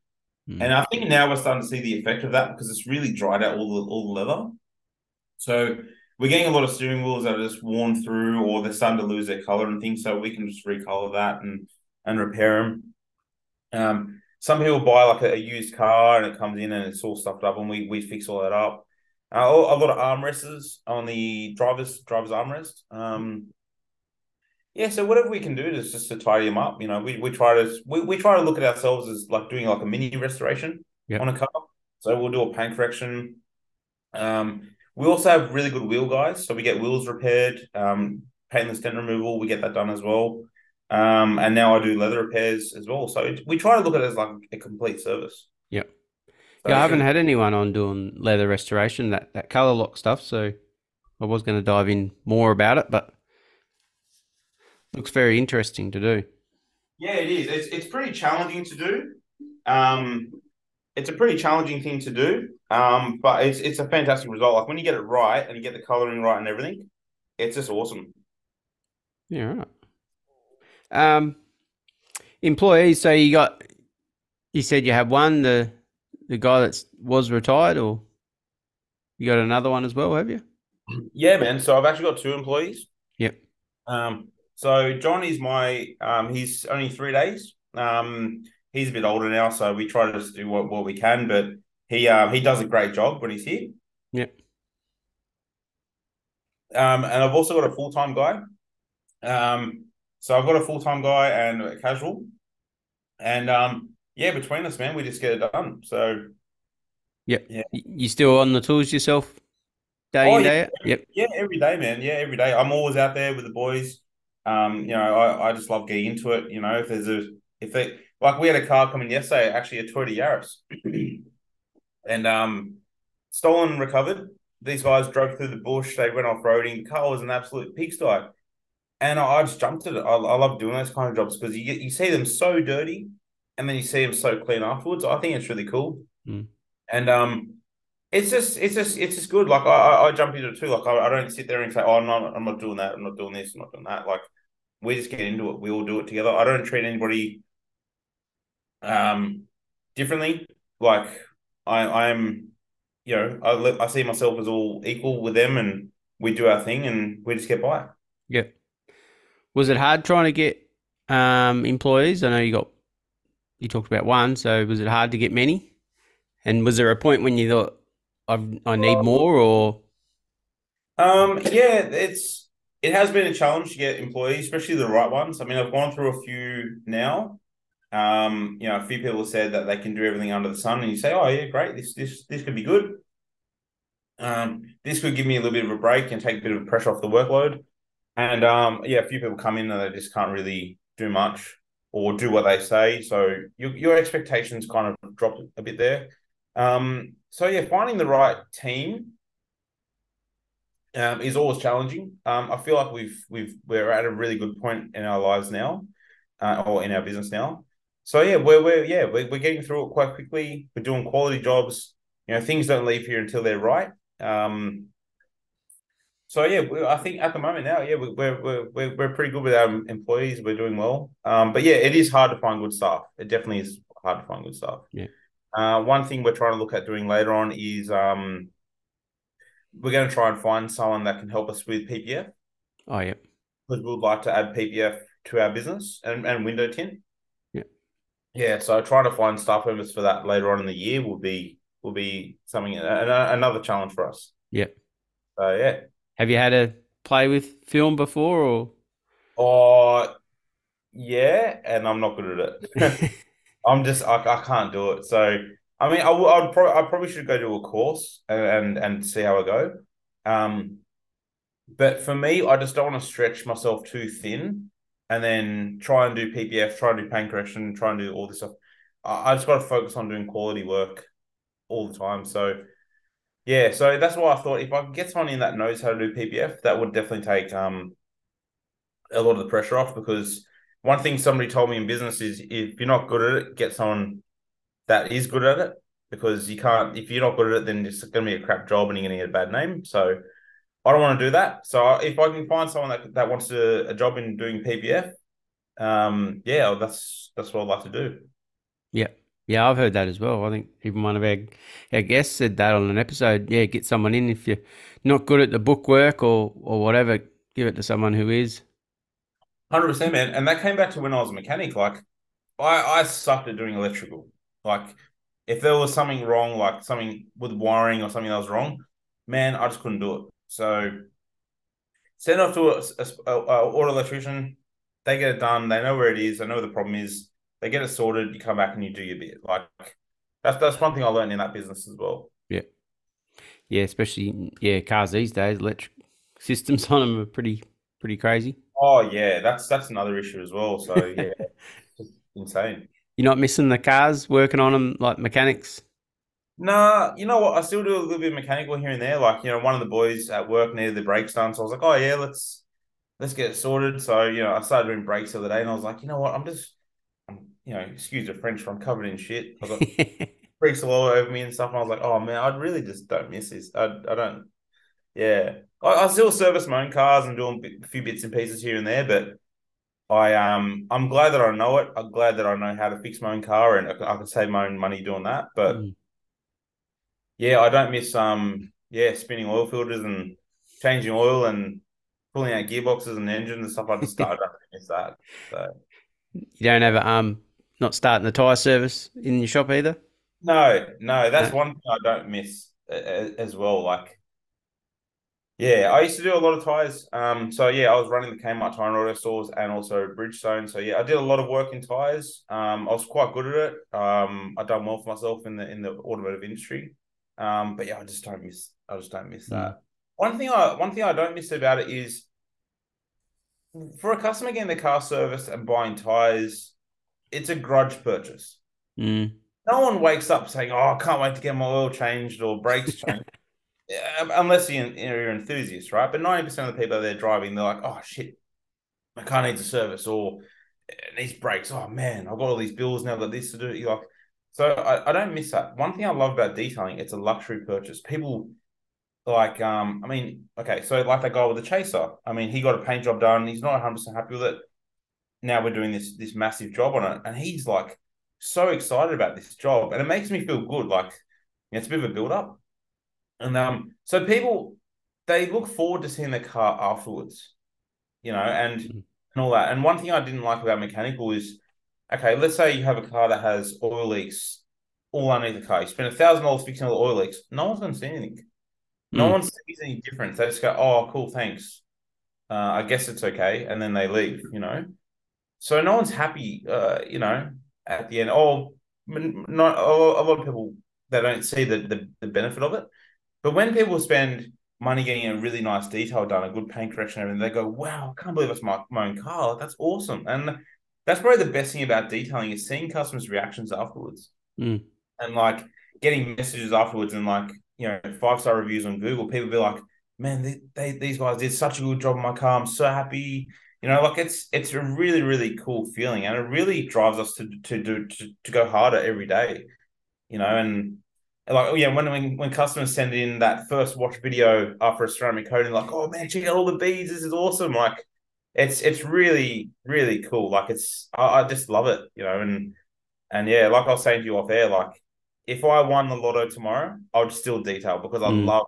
Hmm. and I think now we're starting to see the effect of that because it's really dried out all the all the leather. So we're getting a lot of steering wheels that are just worn through, or they're starting to lose their color and things. So we can just recolor that and and repair them. Um, some people buy like a, a used car and it comes in and it's all stuffed up, and we we fix all that up. Uh, a lot of armrests on the driver's driver's armrest. Um, yeah, so whatever we can do is just to tidy them up. You know, we, we try to we, we try to look at ourselves as like doing like a mini restoration Yep. on a car. So we'll do a paint correction. Um, we also have really good wheel guys, so we get wheels repaired, um, paintless dent removal. We get that done as well. Um, and now I do leather repairs as well. So it, we try to look at it as like a complete service. Yep. So Yeah, I haven't had anyone on doing leather restoration, that, that color lock stuff, so I was going to dive in more about it, but looks very interesting to do. Yeah, it is. It's it's pretty challenging to do. Um, it's a pretty challenging thing to do. Um, but it's it's a fantastic result. Like when you get it right and you get the coloring right and everything, it's just awesome. Yeah, right. Um, employees. So you got, you said you have one, the the guy that was retired, or you got another one as well, have you? Yeah, man. So I've actually got two employees. Yep. Um, so John is my um, he's only three days. Um, he's a bit older now, so we try to do what, what we can. But he um he does a great job when he's here. Yep. Um, and I've also got a full time guy. Um, so I've got a full time guy and a casual, and um, yeah, between us, man, we just get it done. So Yep. Yeah. You still on the tools yourself, day Oh, in yeah. day out? Yep. Yeah, every day, man. Yeah, every day. I'm always out there with the boys. Um, you know, I, I just love getting into it. You know, if there's a if they like we had a car coming yesterday, actually a Toyota Yaris. and um stolen recovered. These guys drove through the bush, they went off roading. The car was an absolute pigsty. and I, I just jumped at it. I, I love doing those kind of jobs because you get you see them so dirty, and then you see them so clean afterwards. I think it's really cool, Mm. and um, it's just it's just it's just good. Like I I, jump into it too. Like I, I don't sit there and say, oh, I'm not I'm not doing that. I'm not doing this. I'm not doing that. Like we just get into it. We all do it together. I don't treat anybody um differently. Like I I'm you know I I see myself as all equal with them, and we do our thing, and we just get by. Yeah. Was it hard trying to get um, employees? I know you got you talked about one, so was it hard to get many? And was there a point when you thought I've, I need more, or Um, yeah, it's it has been a challenge to get employees, especially the right ones. I mean, I've gone through a few now. Um, you know, a few people said that they can do everything under the sun, and you say, "Oh, yeah, great. This this this could be good. Um, this could give me a little bit of a break and take a bit of pressure off the workload." And um, yeah, a few people come in and they just can't really do much or do what they say. So your your expectations kind of drop a bit there. Um, so yeah, finding the right team um, is always challenging. Um, I feel like we've we've we're at a really good point in our lives now, uh, or in our business now. So yeah, we're we're yeah we're, we're getting through it quite quickly. We're doing quality jobs. You know, things don't leave here until they're right. Um, so yeah, we, I think at the moment now, yeah, we- we're we're we're pretty good with our employees. We're doing well. Um, but yeah, it is hard to find good staff. It definitely is hard to find good staff. Yeah. Uh, one thing we're trying to look at doing later on is um, we're going to try and find someone that can help us with PPF oh yeah, because we would like to add PPF to our business and, and window tint. Yeah. Yeah. So trying to find staff members for that later on in the year will be will be something a- another challenge for us. Yeah. So yeah. have you had a play with film before, or Oh yeah, and I'm not good at it. I'm just I, I can't do it. So I mean, I would probably I probably should go do a course and, and and see how I go. Um, but for me, I just don't want to stretch myself too thin, and then try and do PPF, try and do pain correction, try and do all this stuff. I, I just got to focus on doing quality work all the time. So yeah, so that's why I thought if I could get someone in that knows how to do PPF, that would definitely take um a lot of the pressure off because one thing somebody told me in business is if you're not good at it, get someone that is good at it because you can't. If you're not good at it, then it's going to be a crap job and you're going to get a bad name. So I don't want to do that. So if I can find someone that that wants a, a job in doing PPF, um, yeah, that's that's what I'd like to do. yeah, Yeah, I've heard that as well. I think even one of our our guests said that on an episode. Yeah, get someone in if you're not good at the bookwork or or whatever, give it to someone who is. Hundred percent, man. And that came back to when I was a mechanic. Like, I I sucked at doing electrical. Like, if there was something wrong, like something with wiring or something that was wrong, man, I just couldn't do it. So, send off to a, a, a auto electrician. They get it done. They know where it is. They know where the problem is. They get it sorted. You come back and you do your bit. Like, that's that's one thing I learned in that business as well. Yeah, yeah. especially yeah, cars these days, electric systems on them are pretty pretty crazy. Oh yeah, that's that's another issue as well. So yeah, insane. You're not missing the cars working on them like mechanics. Nah, you know what? I still do a little bit of mechanical here and there. Like, you know, one of the boys at work needed the brakes done, so I was like, "Oh yeah, let's let's get it sorted." So, you know, I started doing brakes the other day, and I was like, "You know what? I'm just, I'm, you know, excuse the French, but I'm covered in shit. I got brakes all over me and stuff." And I was like, "Oh man, I really just don't miss this. I, I don't. Yeah, I, I still service my own cars and doing a few bits and pieces here and there, but." I um I'm glad that I know it. I'm glad that I know how to fix my own car and I can, I can save my own money doing that. But Mm. yeah, I don't miss um yeah spinning oil filters and changing oil and pulling out gearboxes and engines and stuff. I just I don't miss that. So You don't have um not starting the tyre service in your shop either. no, no, that's No. one thing I don't miss as well. Like yeah, I used to do a lot of tires. Um, so yeah, I was running the Kmart Tire and Auto stores and also Bridgestone. So yeah, I did a lot of work in tires. Um, I was quite good at it. Um, I done well for myself in the in the automotive industry. Um, but yeah, I just don't miss. I just don't miss Mm. that. One thing I one thing I don't miss about it is for a customer getting the car serviced and buying tires, it's a grudge purchase. Mm. No one wakes up saying, "Oh, I can't wait to get my oil changed or brakes changed." Unless you're, an enthusiast, right? But ninety percent of the people they're driving, they're like, "Oh shit, my car needs a service or needs brakes. Oh man, I've got all these bills now. Got this to do. You're like, so I, I don't miss that. One thing I love about detailing, it's a luxury purchase. People like, um, I mean, okay, so like that guy with the chaser. I mean, he got a paint job done. He's not 100 percent happy with it. Now we're doing this this massive job on it, and he's like so excited about this job, and it makes me feel good. Like it's a bit of a build up, and um, so people they look forward to seeing the car afterwards, you know, and mm-hmm. and all that. And one thing I didn't like about mechanical is, okay, let's say you have a car that has oil leaks all underneath the car. You spend a thousand dollars fixing all the oil leaks. No one's going to see anything. No mm. one sees any difference. They just go, "Oh, cool, thanks. Uh, I guess it's okay," and then they leave. You know, so no one's happy. Uh, you know, at the end. Oh, not a lot of people they don't see the, the, the benefit of it. But when people spend money getting a really nice detail done, a good paint correction, everything, they go, "Wow, I can't believe it's my, my own car. That's awesome!" And that's probably the best thing about detailing is seeing customers' reactions afterwards, mm. and like getting messages afterwards, and like you know five star reviews on Google. People be like, "Man, they, they, these guys did such a good job on my car. I'm so happy." You know, like it's it's a really really cool feeling, and it really drives us to to do to, to go harder every day. You know, and like yeah, when, when when customers send in that first watch video after a ceramic coating, like, oh man, check out all the beads, this is awesome. Like it's it's really, really cool. Like it's I, I just love it, you know, and and yeah, like I was saying to you off air, like if I won the lotto tomorrow, I would still detail because I mm. love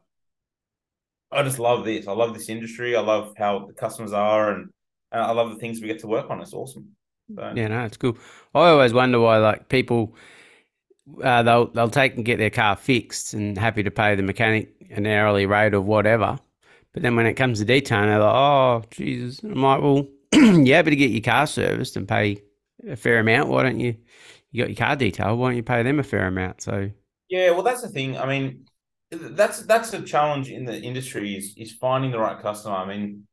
I just love this. I love this industry. I love how the customers are and, and I love the things we get to work on. It's awesome. So. Yeah, no, it's cool. I always wonder why like people uh, they'll they'll take and get their car fixed and happy to pay the mechanic an hourly rate or whatever. But then when it comes to detailing, they're like, "Oh, Jesus!" I'm like, "Well, you're happy to get your car serviced and pay a fair amount. Why don't you? You got your car detailed. Why don't you pay them a fair amount?" So yeah, well, that's the thing. I mean, that's that's a challenge in the industry is is finding the right customer. I mean,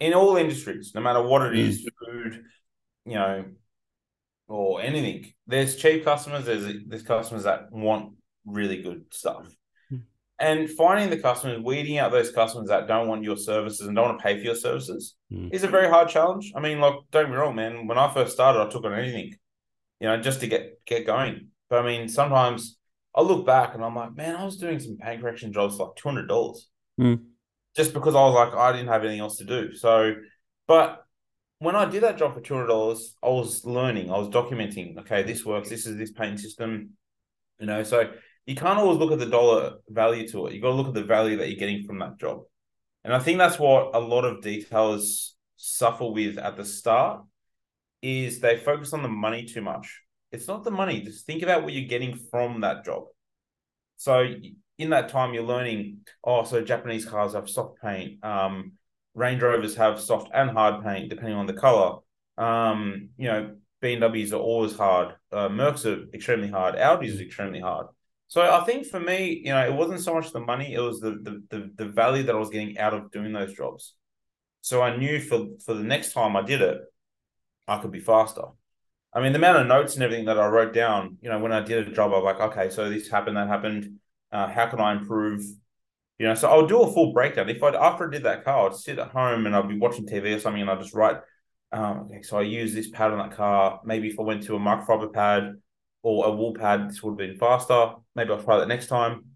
in all industries, no matter what it mm. is, food, you know, or anything. There's cheap customers. There's there's customers that want really good stuff, mm. and finding the customers, weeding out those customers that don't want your services and don't want to pay for your services, mm. is a very hard challenge. I mean, like don't me wrong, man. When I first started, I took on anything, you know, just to get get going. But I mean, sometimes I look back and I'm like, man, I was doing some pain correction jobs for like two hundred dollars, mm. just because I was like, I didn't have anything else to do. So, but when I did that job for two hundred dollars, I was learning, I was documenting. Okay, this works. This is this paint system. You know, so you can't always look at the dollar value to it. You got to look at the value that you're getting from that job, and I think that's what a lot of detailers suffer with at the start. Is they focus on the money too much. It's not the money. Just think about what you're getting from that job. So in that time, you're learning. Oh, so Japanese cars have soft paint. Um, Range Rovers have soft and hard paint depending on the color. Um, you know, BMWs are always hard. Uh, Mercs are extremely hard. Audis is extremely hard. So I think for me, you know, it wasn't so much the money; it was the the the, the value that I was getting out of doing those jobs. So I knew for for the next time I did it, I could be faster. I mean, the amount of notes and everything that I wrote down, you know, when I did a job, I was like, okay, so this happened, that happened. Uh, how can I improve? You know, so I'll do a full breakdown. If I after I did that car, I'd sit at home and I'd be watching TV or something, and I'd just write. Um, okay, so I use this pad on that car. Maybe if I went to a microfiber pad or a wool pad, this would have been faster. Maybe I'll try that next time.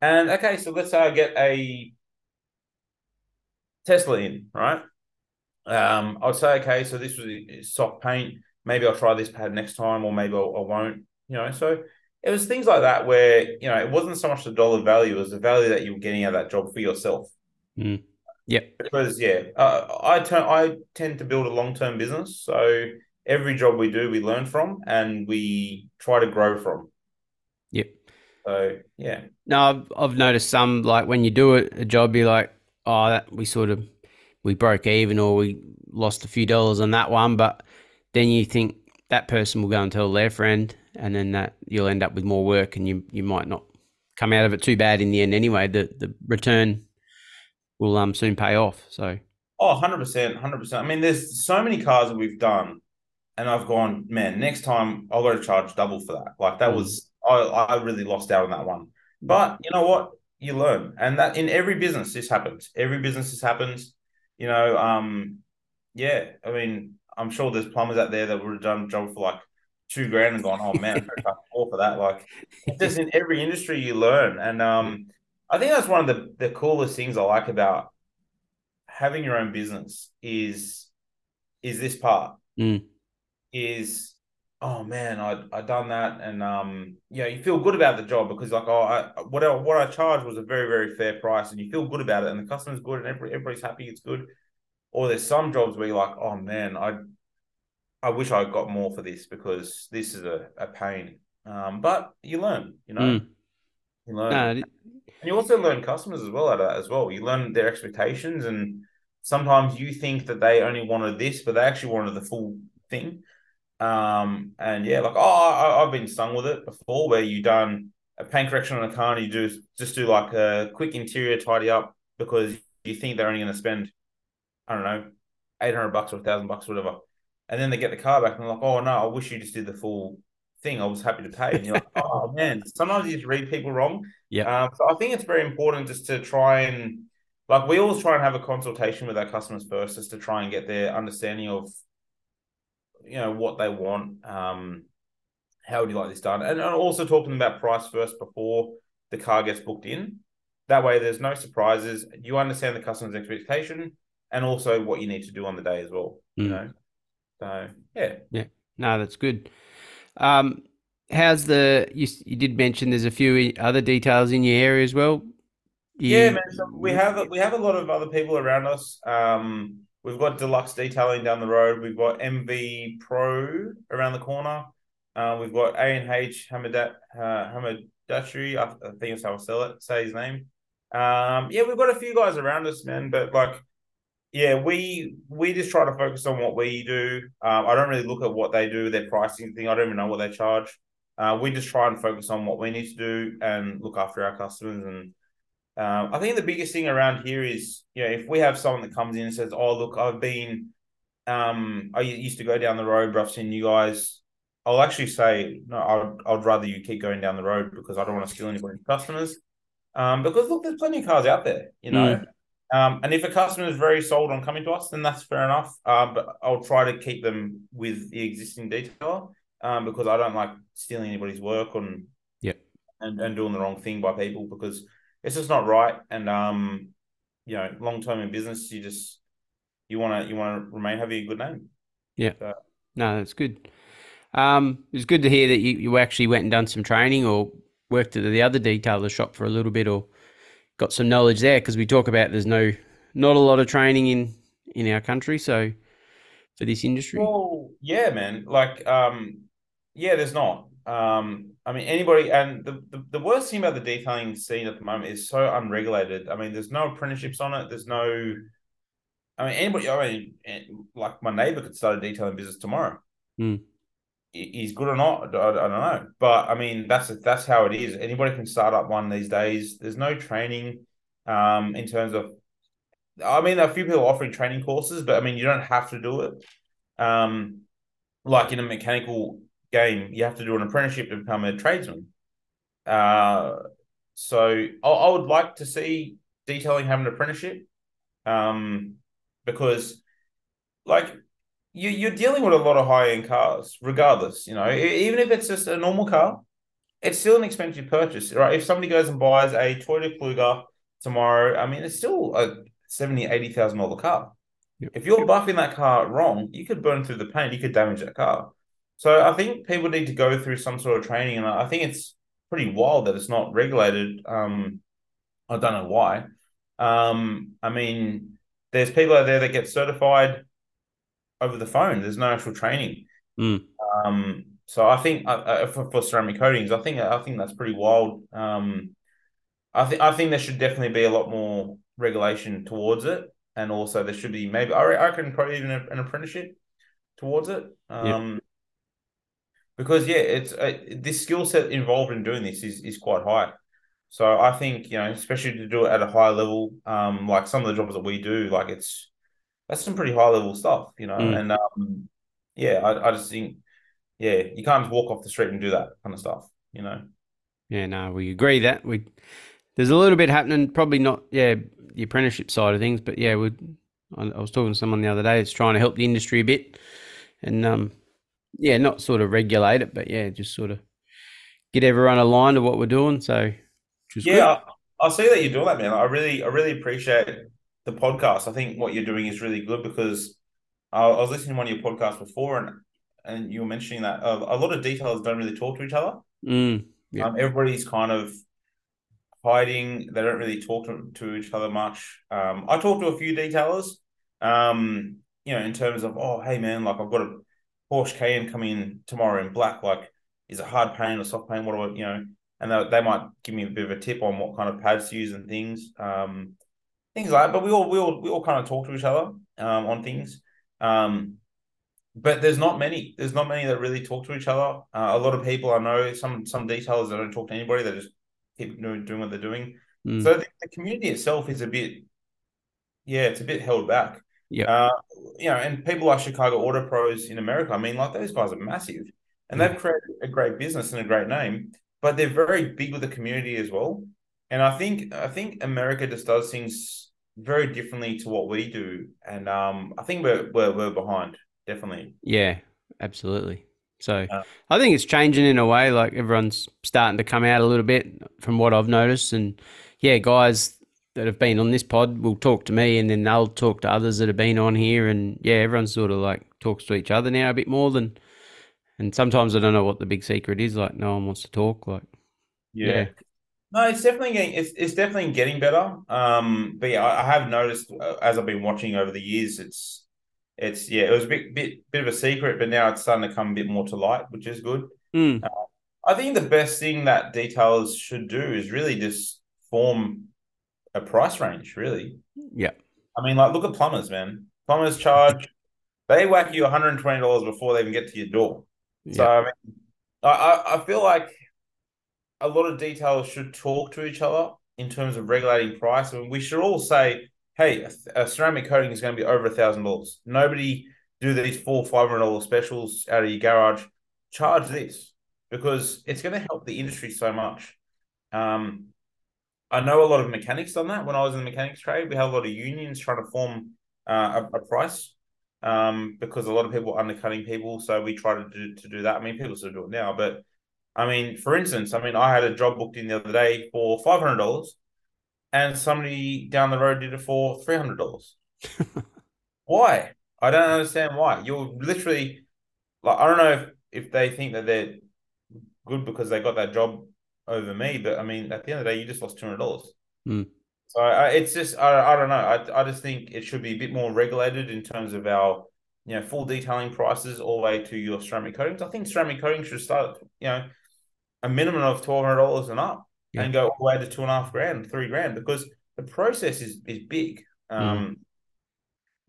And okay, so let's say I get a Tesla in, right? Um, I'd say, okay, so this was soft paint. Maybe I'll try this pad next time, or maybe I'll, I won't. You know, so it was things like that where you know it wasn't so much the dollar value; it was the value that you were getting out of that job for yourself. Mm. Yeah, because yeah, uh, I turn I tend to build a long term business, so every job we do, we learn from and we try to grow from. Yep. So yeah. No, I've, I've noticed some like when you do a, a job, you're like, oh, that we sort of we broke even or we lost a few dollars on that one, but then you think that person will go and tell their friend and then that you'll end up with more work, and you you might not come out of it too bad in the end anyway. The the return will um soon pay off. So oh, 100 percent, hundred percent. I mean, there's so many cars that we've done, and I've gone, man. Next time I'll go to charge double for that. Like that mm. was I I really lost out on that one. But you know what? You learn, and that in every business this happens. Every business this happens. You know, um, yeah, I mean, I'm sure there's plumbers out there that would have done a job for like two grand and gone, oh man, I more for that. Like, just in every industry you learn, and um, I think that's one of the the coolest things I like about having your own business is is this part. Mm. is oh man I I done that. And um yeah you feel good about the job because like oh I what I, what I charged was a very very fair price and you feel good about it. And the customer's good and every, everybody's happy it's good. Or there's some jobs where you're like oh man I I wish I got more for this because this is a, a pain. Um but you learn you know? Mm. you learn. And you also learn customers as well out of that as well. You learn their expectations and sometimes you think that they only wanted this but they actually wanted the full thing. Um, and yeah, like oh, I, I've been stung with it before, where you done a paint correction on a car and you do just do like a quick interior tidy up because you think they're only going to spend, I don't know, eight hundred bucks or a thousand bucks, whatever. And then they get the car back and they're like, oh no, I wish you just did the full thing. I was happy to pay. And you're like, oh man, sometimes you just read people wrong. Yeah. Um, so I think it's very important just to try and like we always try and have a consultation with our customers first, just to try and get their understanding of you know what they want. Um, how would you like this done? And also talking about price first before the car gets booked in. That way, there's no surprises. You understand the customer's expectation and also what you need to do on the day as well. You Mm. know, so yeah, yeah, No, that's good. Um, how's the? You, you did mention there's a few other details in your area as well. yeah, man. So we have we have a lot of other people around us. Um, we've got Deluxe Detailing down the road. We've got MV Pro around the corner. Uh, we've got A and H Hamadat uh. I, I think that's how I sell it. Say his name. Um, yeah, we've got a few guys around us, man. But like, yeah, we we just try to focus on what we do. Um, I don't really look at what they do, their pricing thing. I don't even know what they charge. Uh, we just try and focus on what we need to do and look after our customers. And um, I think the biggest thing around here is, you know, if we have someone that comes in and says, "Oh, look, I've been, um, I used to go down the road, but I've seen you guys." I'll actually say, no, I'd, I'd rather you keep going down the road because I don't want to steal anybody's customers. Um, because look, there's plenty of cars out there, you know. Um, and if a customer is very sold on coming to us, then that's fair enough. Um, but I'll try to keep them with the existing detailer um, because I don't like stealing anybody's work on Yep. and, and doing the wrong thing by people because it's just not right. And um, you know, long term in business, you just you want to you want to remain having a good name. Yeah. No, that's good. Um, it's good to hear that you, you actually went and done some training or worked at the other detailer shop for a little bit or got some knowledge there because we talk about there's no not a lot of training in in our country so for this industry Well, yeah, man. Like, um, yeah, there's not. Um, I mean, anybody, and the, the, the worst thing about the detailing scene at the moment is so unregulated. I mean, there's no apprenticeships on it. There's no, I mean, anybody, I mean, eh, like my neighbor could start a detailing business tomorrow. Hmm. He- He's good or not, I, I don't know. But I mean, that's that's how it is. Anybody can start up one these days. There's no training, um, in terms of I mean, a few people offering training courses, but I mean, you don't have to do it. Um, like in a mechanical game, you have to do an apprenticeship to become a tradesman. Uh, so I, I would like to see detailing have an apprenticeship, um, because like you you're dealing with a lot of high end cars, regardless. You know, E- even if it's just a normal car, it's still an expensive purchase, right? If somebody goes and buys a Toyota Kluger tomorrow, I mean, it's still a seventy, eighty thousand dollar car. Yep. If you're buffing that car wrong, you could burn through the paint, you could damage that car. So I think people need to go through some sort of training, and I think it's pretty wild that it's not regulated. Um, I don't know why. Um, I mean, there's people out there that get certified over the phone. There's no actual training. Mm. Um, so I think uh, uh, for, for ceramic coatings, I think I think that's pretty wild. Um, I think I think there should definitely be a lot more regulation towards it, and also there should be maybe I, re- I reckon probably even an apprenticeship towards it. Um, because yeah, it's uh, this skill set involved in doing this is is quite high. So I think you know, especially to do it at a high level, um, like some of the jobs that we do, like it's that's some pretty high level stuff, you know. Mm. And um, yeah, I, I just think yeah, you can't just walk off the street and do that kind of stuff, you know. yeah no we agree that we there's a little bit happening probably not yeah the apprenticeship side of things but yeah we I, I was talking to someone the other day that's trying to help the industry a bit, and um, yeah, not sort of regulate it, but yeah, just sort of get everyone aligned to what we're doing. So, yeah, I, I, see that you're doing that, man. I really, I really appreciate the podcast. I think what you're doing is really good because I, I was listening to one of your podcasts before, and and you were mentioning that uh, a lot of details don't really talk to each other. Mm, yeah. um, everybody's kind of hiding. They don't really talk to, to each other much. Um, I talk to a few detailers, um, you know, in terms of, oh, hey, man, like I've got a Porsche Cayenne coming in tomorrow in black. Like, is it hard paint or soft paint? What do I, you know, and they, they might give me a bit of a tip on what kind of pads to use and things, um, things like that. But we all, we all, we all kind of talk to each other um, on things. Um, but there's not many. There's not many that really talk to each other. Uh, a lot of people I know, some some detailers that don't talk to anybody. They just keep doing, doing what they're doing. Mm. So the, the, community itself is a bit, yeah, it's a bit held back. Yeah. Uh, you know, and people like Chicago Auto Pros in America, I mean, like those guys are massive and they've created a great business and a great name, but they're very big with the community as well. And I think I think America just does things very differently to what we do, and um, I think we're, we're we're behind definitely. Yeah, absolutely. So uh, I think it's changing in a way. Like everyone's starting to come out a little bit from what I've noticed, and yeah, guys that have been on this pod will talk to me, and then they'll talk to others that have been on here, and yeah, everyone sort of like talks to each other now a bit more than. And sometimes I don't know what the big secret is. Like no one wants to talk. Like yeah. yeah. No, it's definitely getting it's, it's definitely getting better. Um, but yeah, I, I have noticed uh, as I've been watching over the years, it's it's yeah, it was a bit bit bit of a secret, but now it's starting to come a bit more to light, which is good. Mm. Uh, I think the best thing that detailers should do is really just form a price range. Really, yeah. I mean, like look at plumbers, man. Plumbers charge they whack you one hundred and twenty dollars before they even get to your door. Yeah. So I mean, I I feel like a lot of detailers should talk to each other in terms of regulating price. I mean, we should all say hey, a, ceramic coating is going to be over a thousand dollars. Nobody do these four five hundred dollar specials out of your garage. Charge this because it's going to help the industry so much. Um, I know a lot of mechanics done that when I was in the mechanics trade. We had a lot of unions trying to form uh, a, a, price um, because a lot of people are undercutting people. So we try to do to do that. I mean, people still do it now, but I mean, for instance, I mean, I had a job booked in the other day for five hundred dollars and somebody down the road did it for three hundred dollars. why? I don't understand why. You're literally like I don't know if if they think that they're good because they got that job over me, but I mean at the end of the day, you just lost two hundred dollars. Mm. So I, it's just I, I don't know. I I just think it should be a bit more regulated in terms of our you know full detailing prices all the way to your ceramic coatings. I think ceramic coating should start you know a minimum of twelve hundred dollars and up yeah. and go all the way to two and a half grand, three grand, because the process is is big. Um, mm.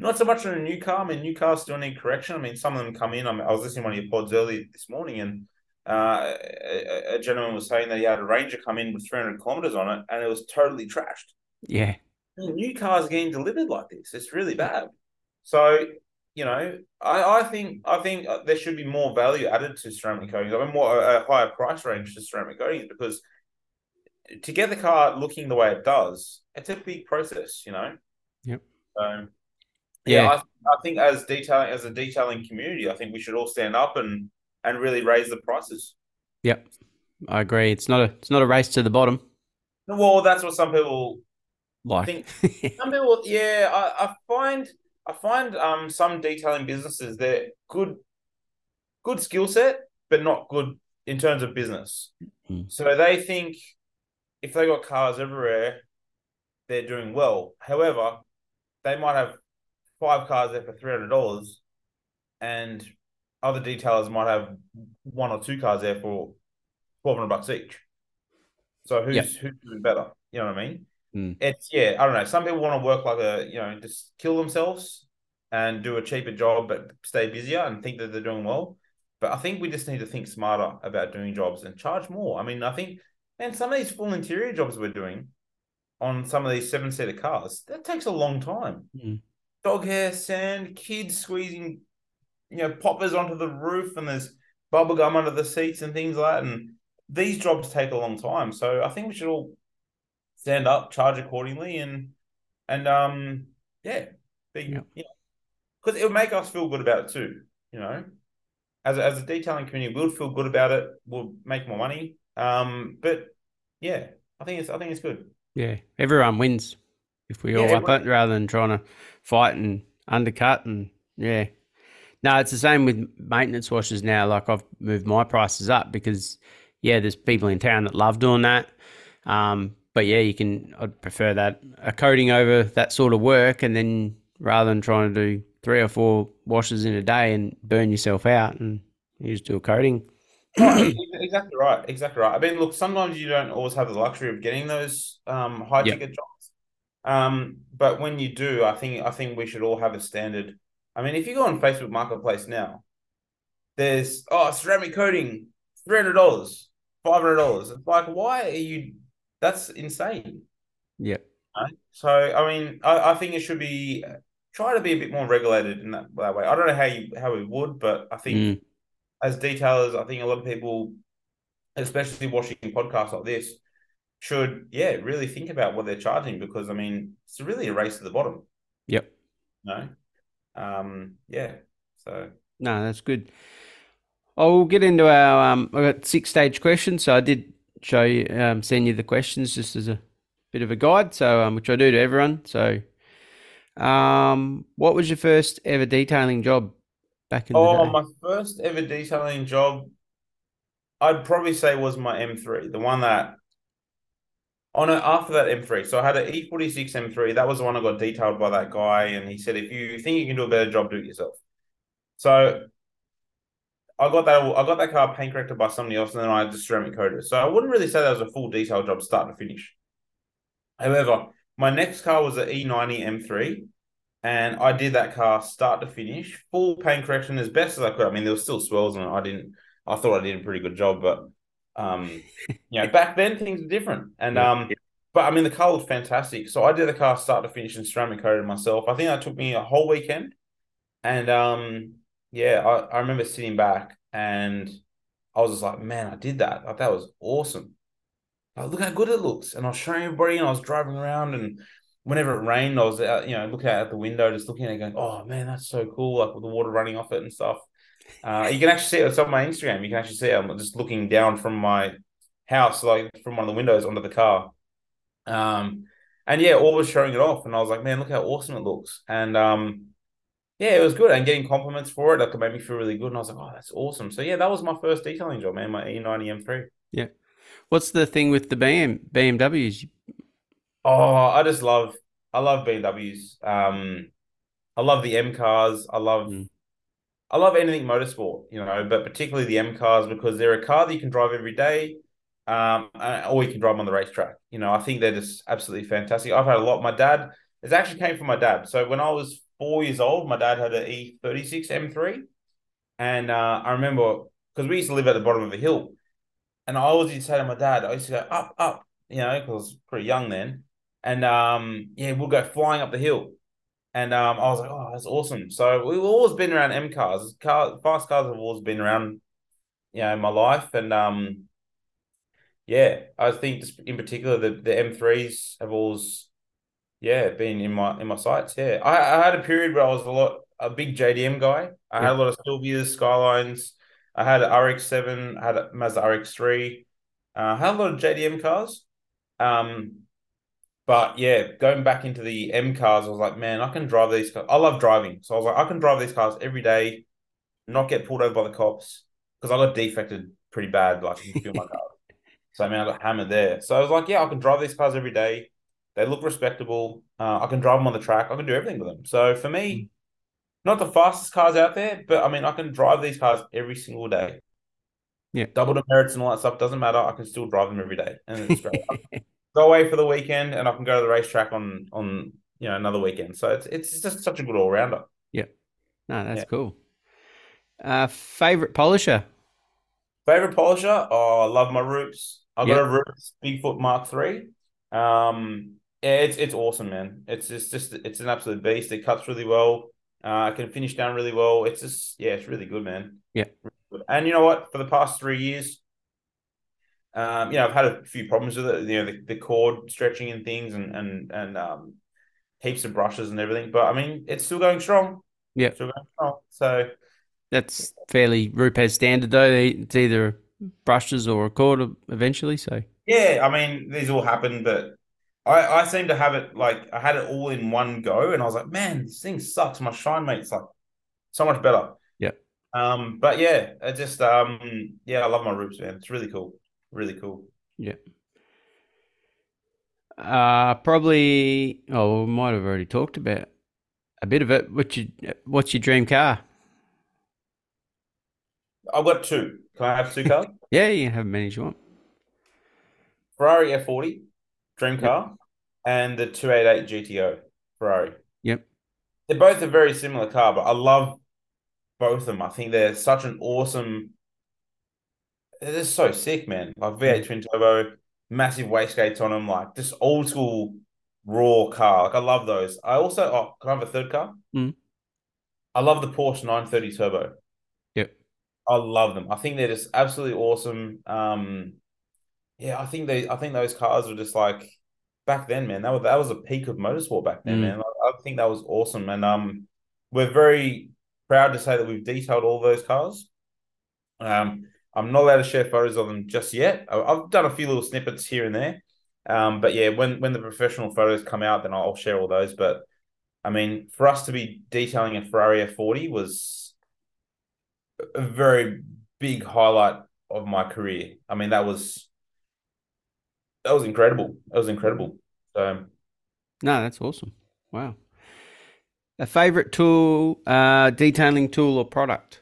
Not so much on a new car. I mean, new cars still need correction. I mean, some of them come in. I, mean, I was listening to one of your pods earlier this morning, and uh, a, a, gentleman was saying that he had a Ranger come in with 300 kilometers on it, and it was totally trashed. Yeah, new cars getting delivered like this. It's really bad. So, you know, I, I think I think uh, there should be more value added to ceramic coatings. I mean, more a higher price range to ceramic coatings because to get the car looking the way it does, it's a big process, you know. Yep. So, yeah, yeah I, I, think as detailing as a detailing community, I think we should all stand up and and really raise the prices. Yep, I agree. It's not a it's not a race to the bottom. Well, that's what some people like. think. some people, yeah, I, I find I find um some detailing businesses they're good, good skill set, but not good in terms of business. Mm. So they think if they got cars everywhere, they're doing well. However, they might have five cars there for three hundred dollars, and other detailers might have one or two cars there for twelve hundred bucks each. So who's yep. who's doing better? You know what I mean? Mm. It's yeah, I don't know. Some people want to work like a you know just kill themselves and do a cheaper job but stay busier and think that they're doing well. But I think we just need to think smarter about doing jobs and charge more. I mean, I think and some of these full interior jobs we're doing on some of these seven seater cars, that takes a long time. Mm. Dog hair, sand, kids squeezing, you know, poppers onto the roof, and there's bubble gum under the seats and things like that. And these jobs take a long time. So I think we should all stand up, charge accordingly, and and um yeah, Yep. you know, because it'll make us feel good about it too. You know, as a, as a detailing community, we'll feel good about it. We'll make more money. Um, but yeah, I think it's I think it's good. Yeah, everyone wins if we Yeah, all up everyone- it rather than trying to fight and undercut and yeah. No, it's the same with maintenance washers now. Like I've moved my prices up because yeah, there's people in town that love doing that. Um, but yeah, you can. I'd prefer that a coating over that sort of work, and then rather than trying to do three or four washes in a day and burn yourself out, and you just do a coating. Exactly right. Exactly right. I mean, look, sometimes you don't always have the luxury of getting those um, high Yep. ticket jobs. Um, but when you do, I think I think we should all have a standard. I mean, if you go on Facebook Marketplace now, there's oh ceramic coating, three hundred dollars, five hundred dollars. It's like, why are you? That's insane. Yeah. right? So, I mean, I, I think it should be try to be a bit more regulated in that, that way. I don't know how you how we would, but I think Mm. as detailers, I think a lot of people, especially watching podcasts like this, should yeah really think about what they're charging because I mean it's really a race to the bottom. Yep. No, um, yeah. So No, that's good. I'll get into our. Um, I got six stage questions, so I did show you, um, send you the questions just as a bit of a guide. So, um, which I do to everyone. So, um, what was your first ever detailing job back in the oh, my first ever detailing job, I'd probably say was my M3, the one that. Oh no, after that M3. So I had an E46 M3. That was the one I got detailed by that guy, and he said, if you think you can do a better job, do it yourself. So I got that. I got that car paint corrected by somebody else, and then I just ceramic coated. it. So I wouldn't really say that was a full detail job, start to finish. However, my next car was an E90 M3, and I did that car start to finish, full paint correction as best as I could. I mean, there was still swirls, and I didn't. I thought I did a pretty good job, but um, you know, back then things were different, and um, but I mean, the car was fantastic. So I did the car start to finish and ceramic coated myself. I think that took me a whole weekend, and um, yeah, I, I remember sitting back and I was just like, man, I did that. Like that was awesome. Like, look how good it looks. And I was showing everybody, and I was driving around, and whenever it rained, I was out, you know, looking out at the window, just looking at it, going, oh man, that's so cool. Like with the water running off it and stuff. Uh, you can actually see it. It's on my Instagram. You can actually see it. I'm just looking down from my house, like from one of the windows onto the car. Um, and yeah, all was showing it off, and I was like, man, look how awesome it looks. And um, yeah, it was good. And getting compliments for it, like it made me feel really good. And I was like, oh, that's awesome. So yeah, that was my first detailing job, man. My E E90 M3. Yeah. What's the thing with the BM BMWs? Oh, I just love, I love BMWs. Um, I love the M cars. I love, Mm. I love anything motorsport, you know, but particularly the M cars because they're a car that you can drive every day, um, or you can drive them on the racetrack. You know, I think they're just absolutely fantastic. I've had a lot. My dad, it actually came from my dad. So when I was four years old, my dad had an E36 M3, and uh, I remember because we used to live at the bottom of a hill, and I always used to say to my dad, I used to go up, up, you know, because I was pretty young then, and um, yeah, we'll go flying up the hill. And um, I was like, oh, that's awesome. So we've always been around M cars. Car, fast cars have always been around, you know, in my life. And um, yeah, I think in particular the the M3s have always, yeah, been in my in my sights. Yeah, I, I had a period where I was a lot a big JDM guy. I had a lot of Silvias, Skylines. I had an RX7. I had a Mazda RX3. Uh, I had a lot of JDM cars. Um, but yeah, going back into the M cars, I was like, man, I can drive these cars. I love driving. So I was like, I can drive these cars every day, not get pulled over by the cops. Because I got defected pretty bad, like you can feel my car. So I mean I got hammered there. So I was like, yeah, I can drive these cars every day. They look respectable. Uh, I can drive them on the track. I can do everything with them. So for me, not the fastest cars out there, but I mean I can drive these cars every single day. Yeah. Double demerits and all that stuff doesn't matter. I can still drive them every day. And it's great. go away for the weekend and I can go to the racetrack on on you know another weekend. So it's it's just such a good all rounder. Yeah. No, that's Yeah. cool. Uh, favorite polisher? Favorite polisher? Oh, I love my Rupes. I got Yep. a Rupes Bigfoot Mark Three. Um, yeah, it's it's awesome, man. It's it's just it's an absolute beast. It cuts really well. Uh, it can finish down really well. It's just yeah, it's really good, man. Yeah. And you know what? For the past three years, um, you know, I've had a few problems with it. You know, the, the cord stretching and things, and and and um, heaps of brushes and everything. But I mean, it's still going strong. Yeah. still going strong. So That's fairly Rupes standard though. It's either brushes or a cord eventually. So yeah, I mean, these all happen, but I I seem to have it like I had it all in one go, and I was like, man, this thing sucks. My ShineMate's like so much better. Yeah. Um, but yeah, I just um, yeah, I love my Rupes, man. It's really cool, really cool. Yeah. Uh probably oh we might have already talked about a bit of it. What's your what's your dream car? I've got two. Can I have two cars? Yeah, you can have many as you want. Ferrari F40, dream car, and the 288 GTO Ferrari. Yep. They're both a very similar car, but I love both of them. I think they're such an awesome. They're just so sick, man. Like V8 twin turbo, massive wastegates on them, like just old school raw car. Like I love those. I also oh, can I have a third car? Mm. I love the Porsche 930 Turbo. Yep. I love them. I think they're just absolutely awesome. Um, yeah, I think they, I think those cars were just like back then, man. That was that was a peak of motorsport back then, Mm. man. I, I think that was awesome, and um, we're very proud to say that we've detailed all those cars. Um, I'm not allowed to share photos of them just yet. I- I've done a few little snippets here and there. Um, but yeah, when when the professional photos come out, then I'll share all those. But I mean, for us to be detailing a Ferrari F40 was a very big highlight of my career. I mean, that was that was incredible. That was incredible. So No, that's awesome. Wow. A favorite tool, uh, detailing tool or product?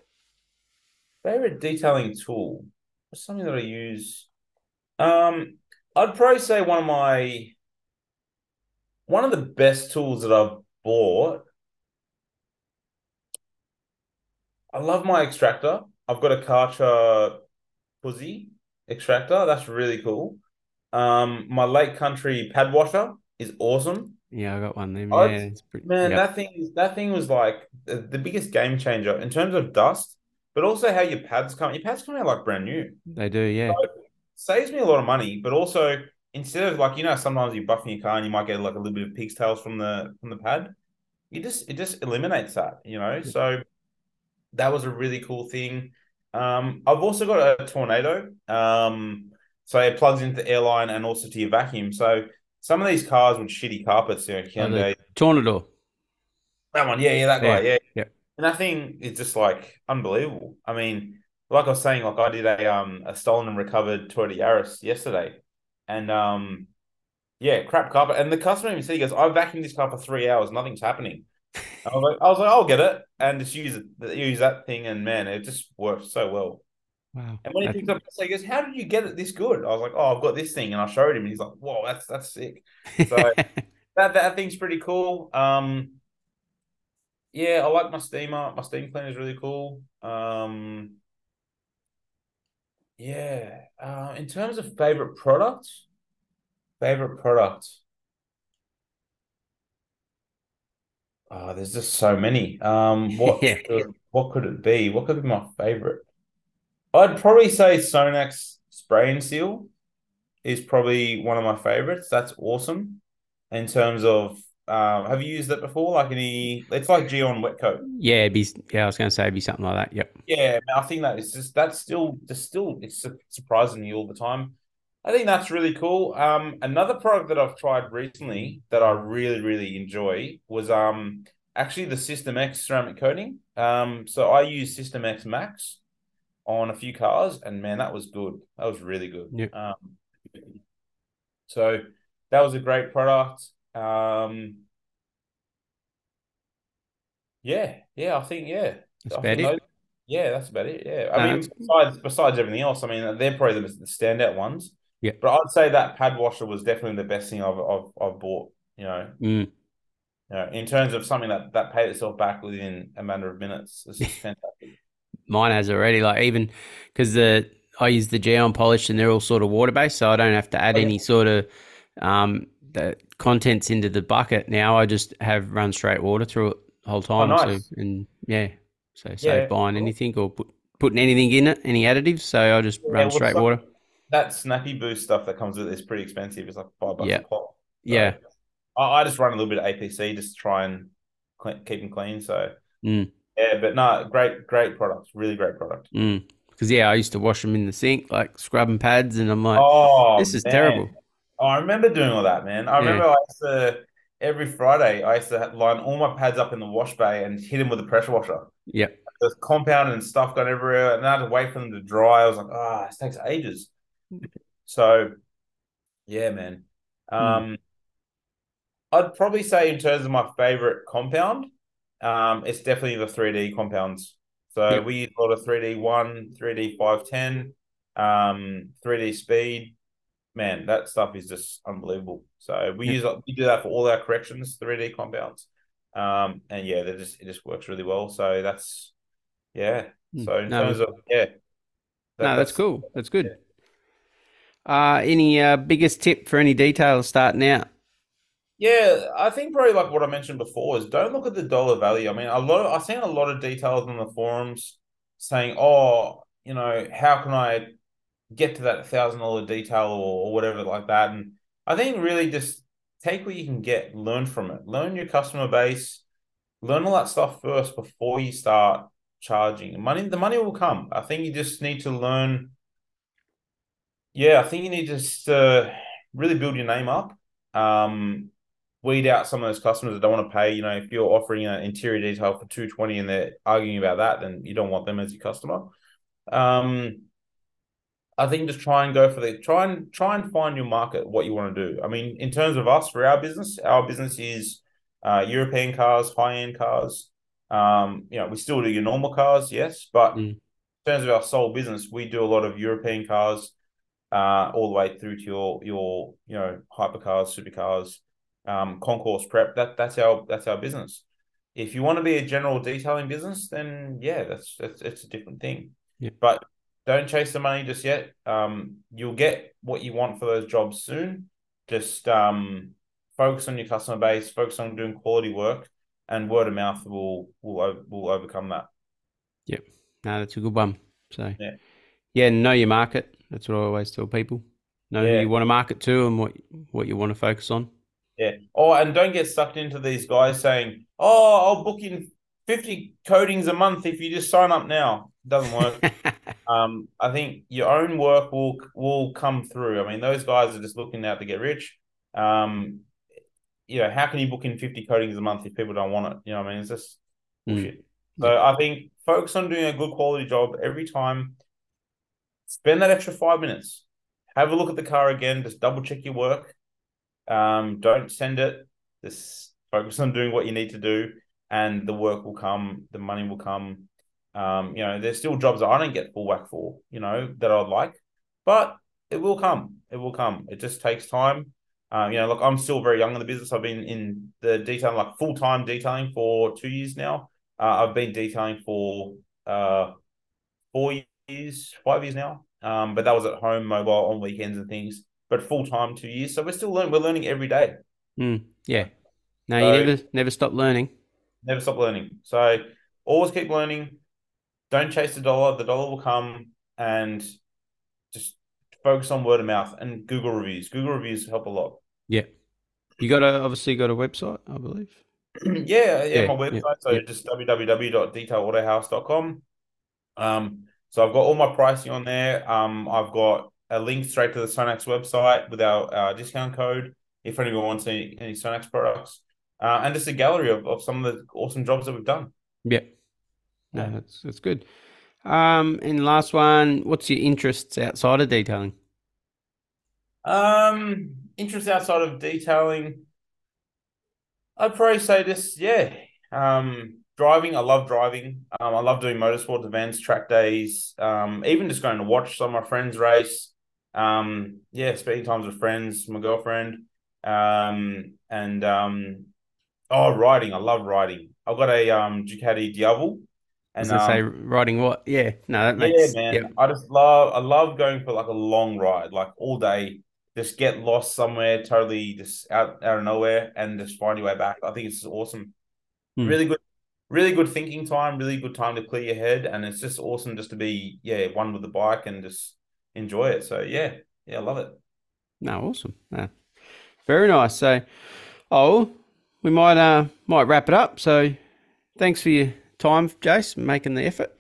favorite detailing tool, something that I use. Um, I'd probably say one of my one of the best tools that I've bought. I love my extractor. I've got a Karcher Puzzi extractor. That's really cool. Um, my Lake Country pad washer is awesome. Yeah, I got one there. Yeah, pretty. Man, that thing that thing was like the, the biggest game changer in terms of dust, but also how your pads come. Your pads come out like brand new. they do. Yeah, Saves me a lot of money, but also instead of like you know sometimes you're buffing your car and you might get like a little bit of pig's tails from the from the pad. You just it just eliminates that, you know. So that was a really cool thing. Um, I've also got a Tornador. Um, so it plugs into the airline and also to your vacuum. So some of these cars with shitty carpets, you know, Oh, Hyundai, the Tornador. that one, yeah, yeah, that guy, Yeah, yeah, yeah. And that thing is just like unbelievable. I mean, like I was saying, like I did a um a stolen and recovered Toyota Yaris yesterday, and um, yeah, crap carpet. And the customer even said, he goes, "I vacuumed this car for three hours, nothing's happening." I was like, I was like, I'll get it, and just use it, use that thing, and man, it just works so well. Wow. And when he picked up, he goes, "How did you get it this good?" I was like, "Oh, I've got this thing," and I showed him, and he's like, "Whoa, that's that's sick." So that that thing's pretty cool. Um, yeah, I like my steamer. My steam cleaner is really cool. Um, yeah. Uh, in terms of favorite products, favorite product. Oh, there's just so many. Um, what Yeah. could, what could it be? What could be my favorite? I'd probably say Sonax spray and seal is probably one of my favorites. That's awesome in terms of um, have you used it before? Like any, it's like Gyeon wet coat. yeah, it'd be, yeah, I was going to say it'd be something like that. Yep. Yeah, I think that it's just that's still just still it's surprising me all the time. I think that's really cool. Um, another product that I've tried recently that I really really enjoy was um actually the System X ceramic coating. Um, so I use System X Max on a few cars, and man, that was good. That was really good. Yeah. Um, so that was a great product. Um, yeah, yeah, I think yeah. That's I about it. those- yeah, that's about it. Yeah, I No, mean, besides besides everything else, I mean, they're probably the, the standout ones. Yeah. but I'd say that pad washer was definitely the best thing I've I've, I've bought. You know, Mm. you know, in terms of something that that paid itself back within a matter of minutes. It's just fantastic. Mine has already, like even because the I use the Gyeon polish and they're all sort of water based, so I don't have to add Oh, any sort of um the contents into the bucket. Now I just have run straight water through it the whole time. Oh, nice. So and yeah, so save Yeah, buying cool. anything or put, putting anything in it, any additives. So I just Yeah, run straight water. That snappy boost stuff that comes with it is pretty expensive. It's like five bucks Yeah. a pop. So Yeah, I, I just run a little bit of APC just to try and clean, keep them clean. So Mm. Yeah, but no, great, great product, really great product. Mm. Because yeah, I used to wash them in the sink, like scrubbing pads, and I'm like, Oh, this is man. terrible. Oh, I remember doing all that, man. I Yeah. remember I used to every Friday I used to line all my pads up in the wash bay and hit them with a pressure washer. Yeah, There's compound and stuff going everywhere, and I had to wait for them to dry. I was like, ah, this takes ages. So, yeah, man. Um, I'd probably say in terms of my favorite compound, um, it's definitely the 3D compounds. So Yep. we use a lot of 3D one, 3D five ten, um, 3D speed. Man, that stuff is just unbelievable. So we Yep. use we do that for all our corrections, 3D compounds. Um, and yeah, they just it just works really well. So that's yeah. Mm. So in No, terms of yeah, that- no, that's cool. That's good. Uh, any uh, biggest tip for any details starting out? Yeah, I think probably like what I mentioned before is don't look at the dollar value. I mean, a lot of, I've seen a lot of details on the forums saying, "Oh, you know, how can I get to that thousand dollar detail or, or whatever like that?" And I think really just take what you can get, learn from it, learn your customer base, learn all that stuff first before you start charging. Money, the money will come. I think you just need to learn. Yeah, I think you need to just uh, really build your name up. Um, weed out some of those customers that don't want to pay. You know, if you're offering an interior detail for 220 and they're arguing about that, then you don't want them as your customer. Um, I think just try and go for the try and try and find your market, what you want to do. I mean, in terms of us for our business, our business is uh, European cars, high end cars. Um, you know, we still do your normal cars, yes, but Mm. in terms of our sole business, we do a lot of European cars, uh, all the way through to your your you know hypercars, supercars, um, concours prep. That that's our that's our business. If you want to be a general detailing business, then yeah, that's that's it's a different thing. Yeah. But don't chase the money just yet. Um, you'll get what you want for those jobs soon. Just um, focus on your customer base, focus on doing quality work, and word of mouth will will will overcome that. Yep. No, that's a good one. So Yeah. yeah, know your market. That's what I always tell people. Know who you want to market to and what what you want to focus on. Yeah. Oh, and don't get sucked into these guys saying, "Oh, I'll book in fifty coatings a month if you just sign up now." Doesn't work. um, I think your own work will will come through. I mean, those guys are just looking out to get rich. Um, you know, how can you book in fifty coatings a month if people don't want it? You know, what I mean, it's just Mm. bullshit. So I think focus on doing a good quality job every time. Spend that extra five minutes. Have a look at the car again. Just double check your work. Um, don't send it. Just focus on doing what you need to do, and the work will come. The money will come. Um, you know, there's still jobs that I don't get full whack for. You know that I'd like, but it will come. It will come. It just takes time. Um, you know, look, I'm still very young in the business. I've been in the detailing, like full time detailing, for two years now. Uh, I've been detailing for uh, four years, five years now. Um, but that was at home, mobile on weekends and things. But full time, two years. So we're still learning. We're learning every day. Mm, yeah. No, So- you never never stop learning. Never stop learning. So always keep learning. Don't chase the dollar. The dollar will come, and just focus on word of mouth and Google reviews. Google reviews help a lot. Yeah. You got a obviously got a website, I believe. yeah, yeah, Yeah, my yeah, website. So yeah. just www.detailautohaus.com. Um, so I've got all my pricing on there. Um, I've got a link straight to the Sonax website with our uh, discount code if anyone wants any, any Sonax products. Uh, and just a gallery of, of some of the awesome jobs that we've done. Yeah. No, that's that's good. Um, and last one, what's your interests outside of detailing? Um, interests outside of detailing, I'd probably say this, yeah. Um, driving, I love driving. Um, I love doing motorsports events, track days, um, even just going to watch some of my friends race. Um, yeah, spending times with friends, my girlfriend. Um, and um, oh, riding, I love riding. I've got a um Ducati Diavel. I was And say um, riding what? Yeah, no, that yeah, makes man. yeah. I just love I love going for like a long ride, like all day. Just get lost somewhere, totally just out out of nowhere, and just find your way back. I think it's awesome. Hmm. Really good, really good thinking time. Really good time to clear your head, and it's just awesome just to be yeah one with the bike and just enjoy it. So yeah, yeah, I love it. No, awesome. No. Very nice. So Oh, we might uh might wrap it up. So, thanks for your time, Jace, making the effort.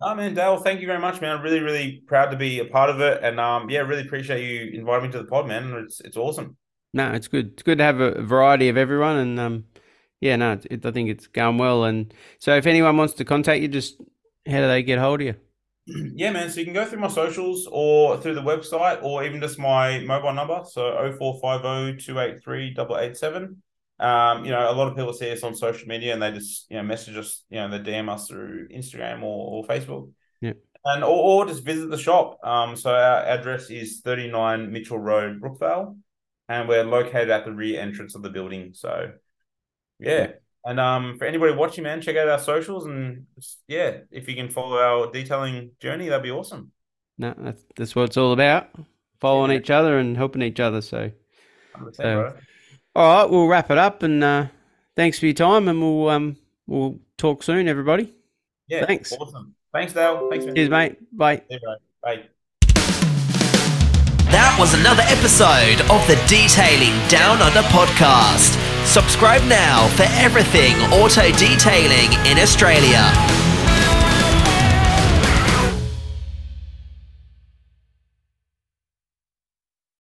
Oh man, Dale, thank you very much, man. I'm really, really proud to be a part of it, and um, yeah, really appreciate you inviting me to the pod, man. It's it's awesome. No, it's good. It's good to have a variety of everyone, and um, yeah, no, it, I think it's going well. And so, if anyone wants to contact you, just how do they get hold of you? Yeah, man. So you can go through my socials or through the website or even just my mobile number. So 0450 283 887. Um, you know, a lot of people see us on social media and they just, you know, message us, you know, they DM us through Instagram or, or Facebook. Yeah. And or, or just visit the shop. Um, so our address is 39 Mitchell Road, Brookvale, and we're located at the rear entrance of the building. So yeah. And um, for anybody watching, man, check out our socials and yeah, if you can follow our detailing journey, that'd be awesome. No, that's that's what it's all about. Following yeah. each other and helping each other. So, so all right, we'll wrap it up and uh, thanks for your time and we'll um we'll talk soon, everybody. Yeah, thanks. Awesome. Thanks, Dale. Thanks, man. Cheers, mate. Bye. Yeah, Bye. That was another episode of the Detailing Down Under podcast. Subscribe now for everything auto detailing in Australia.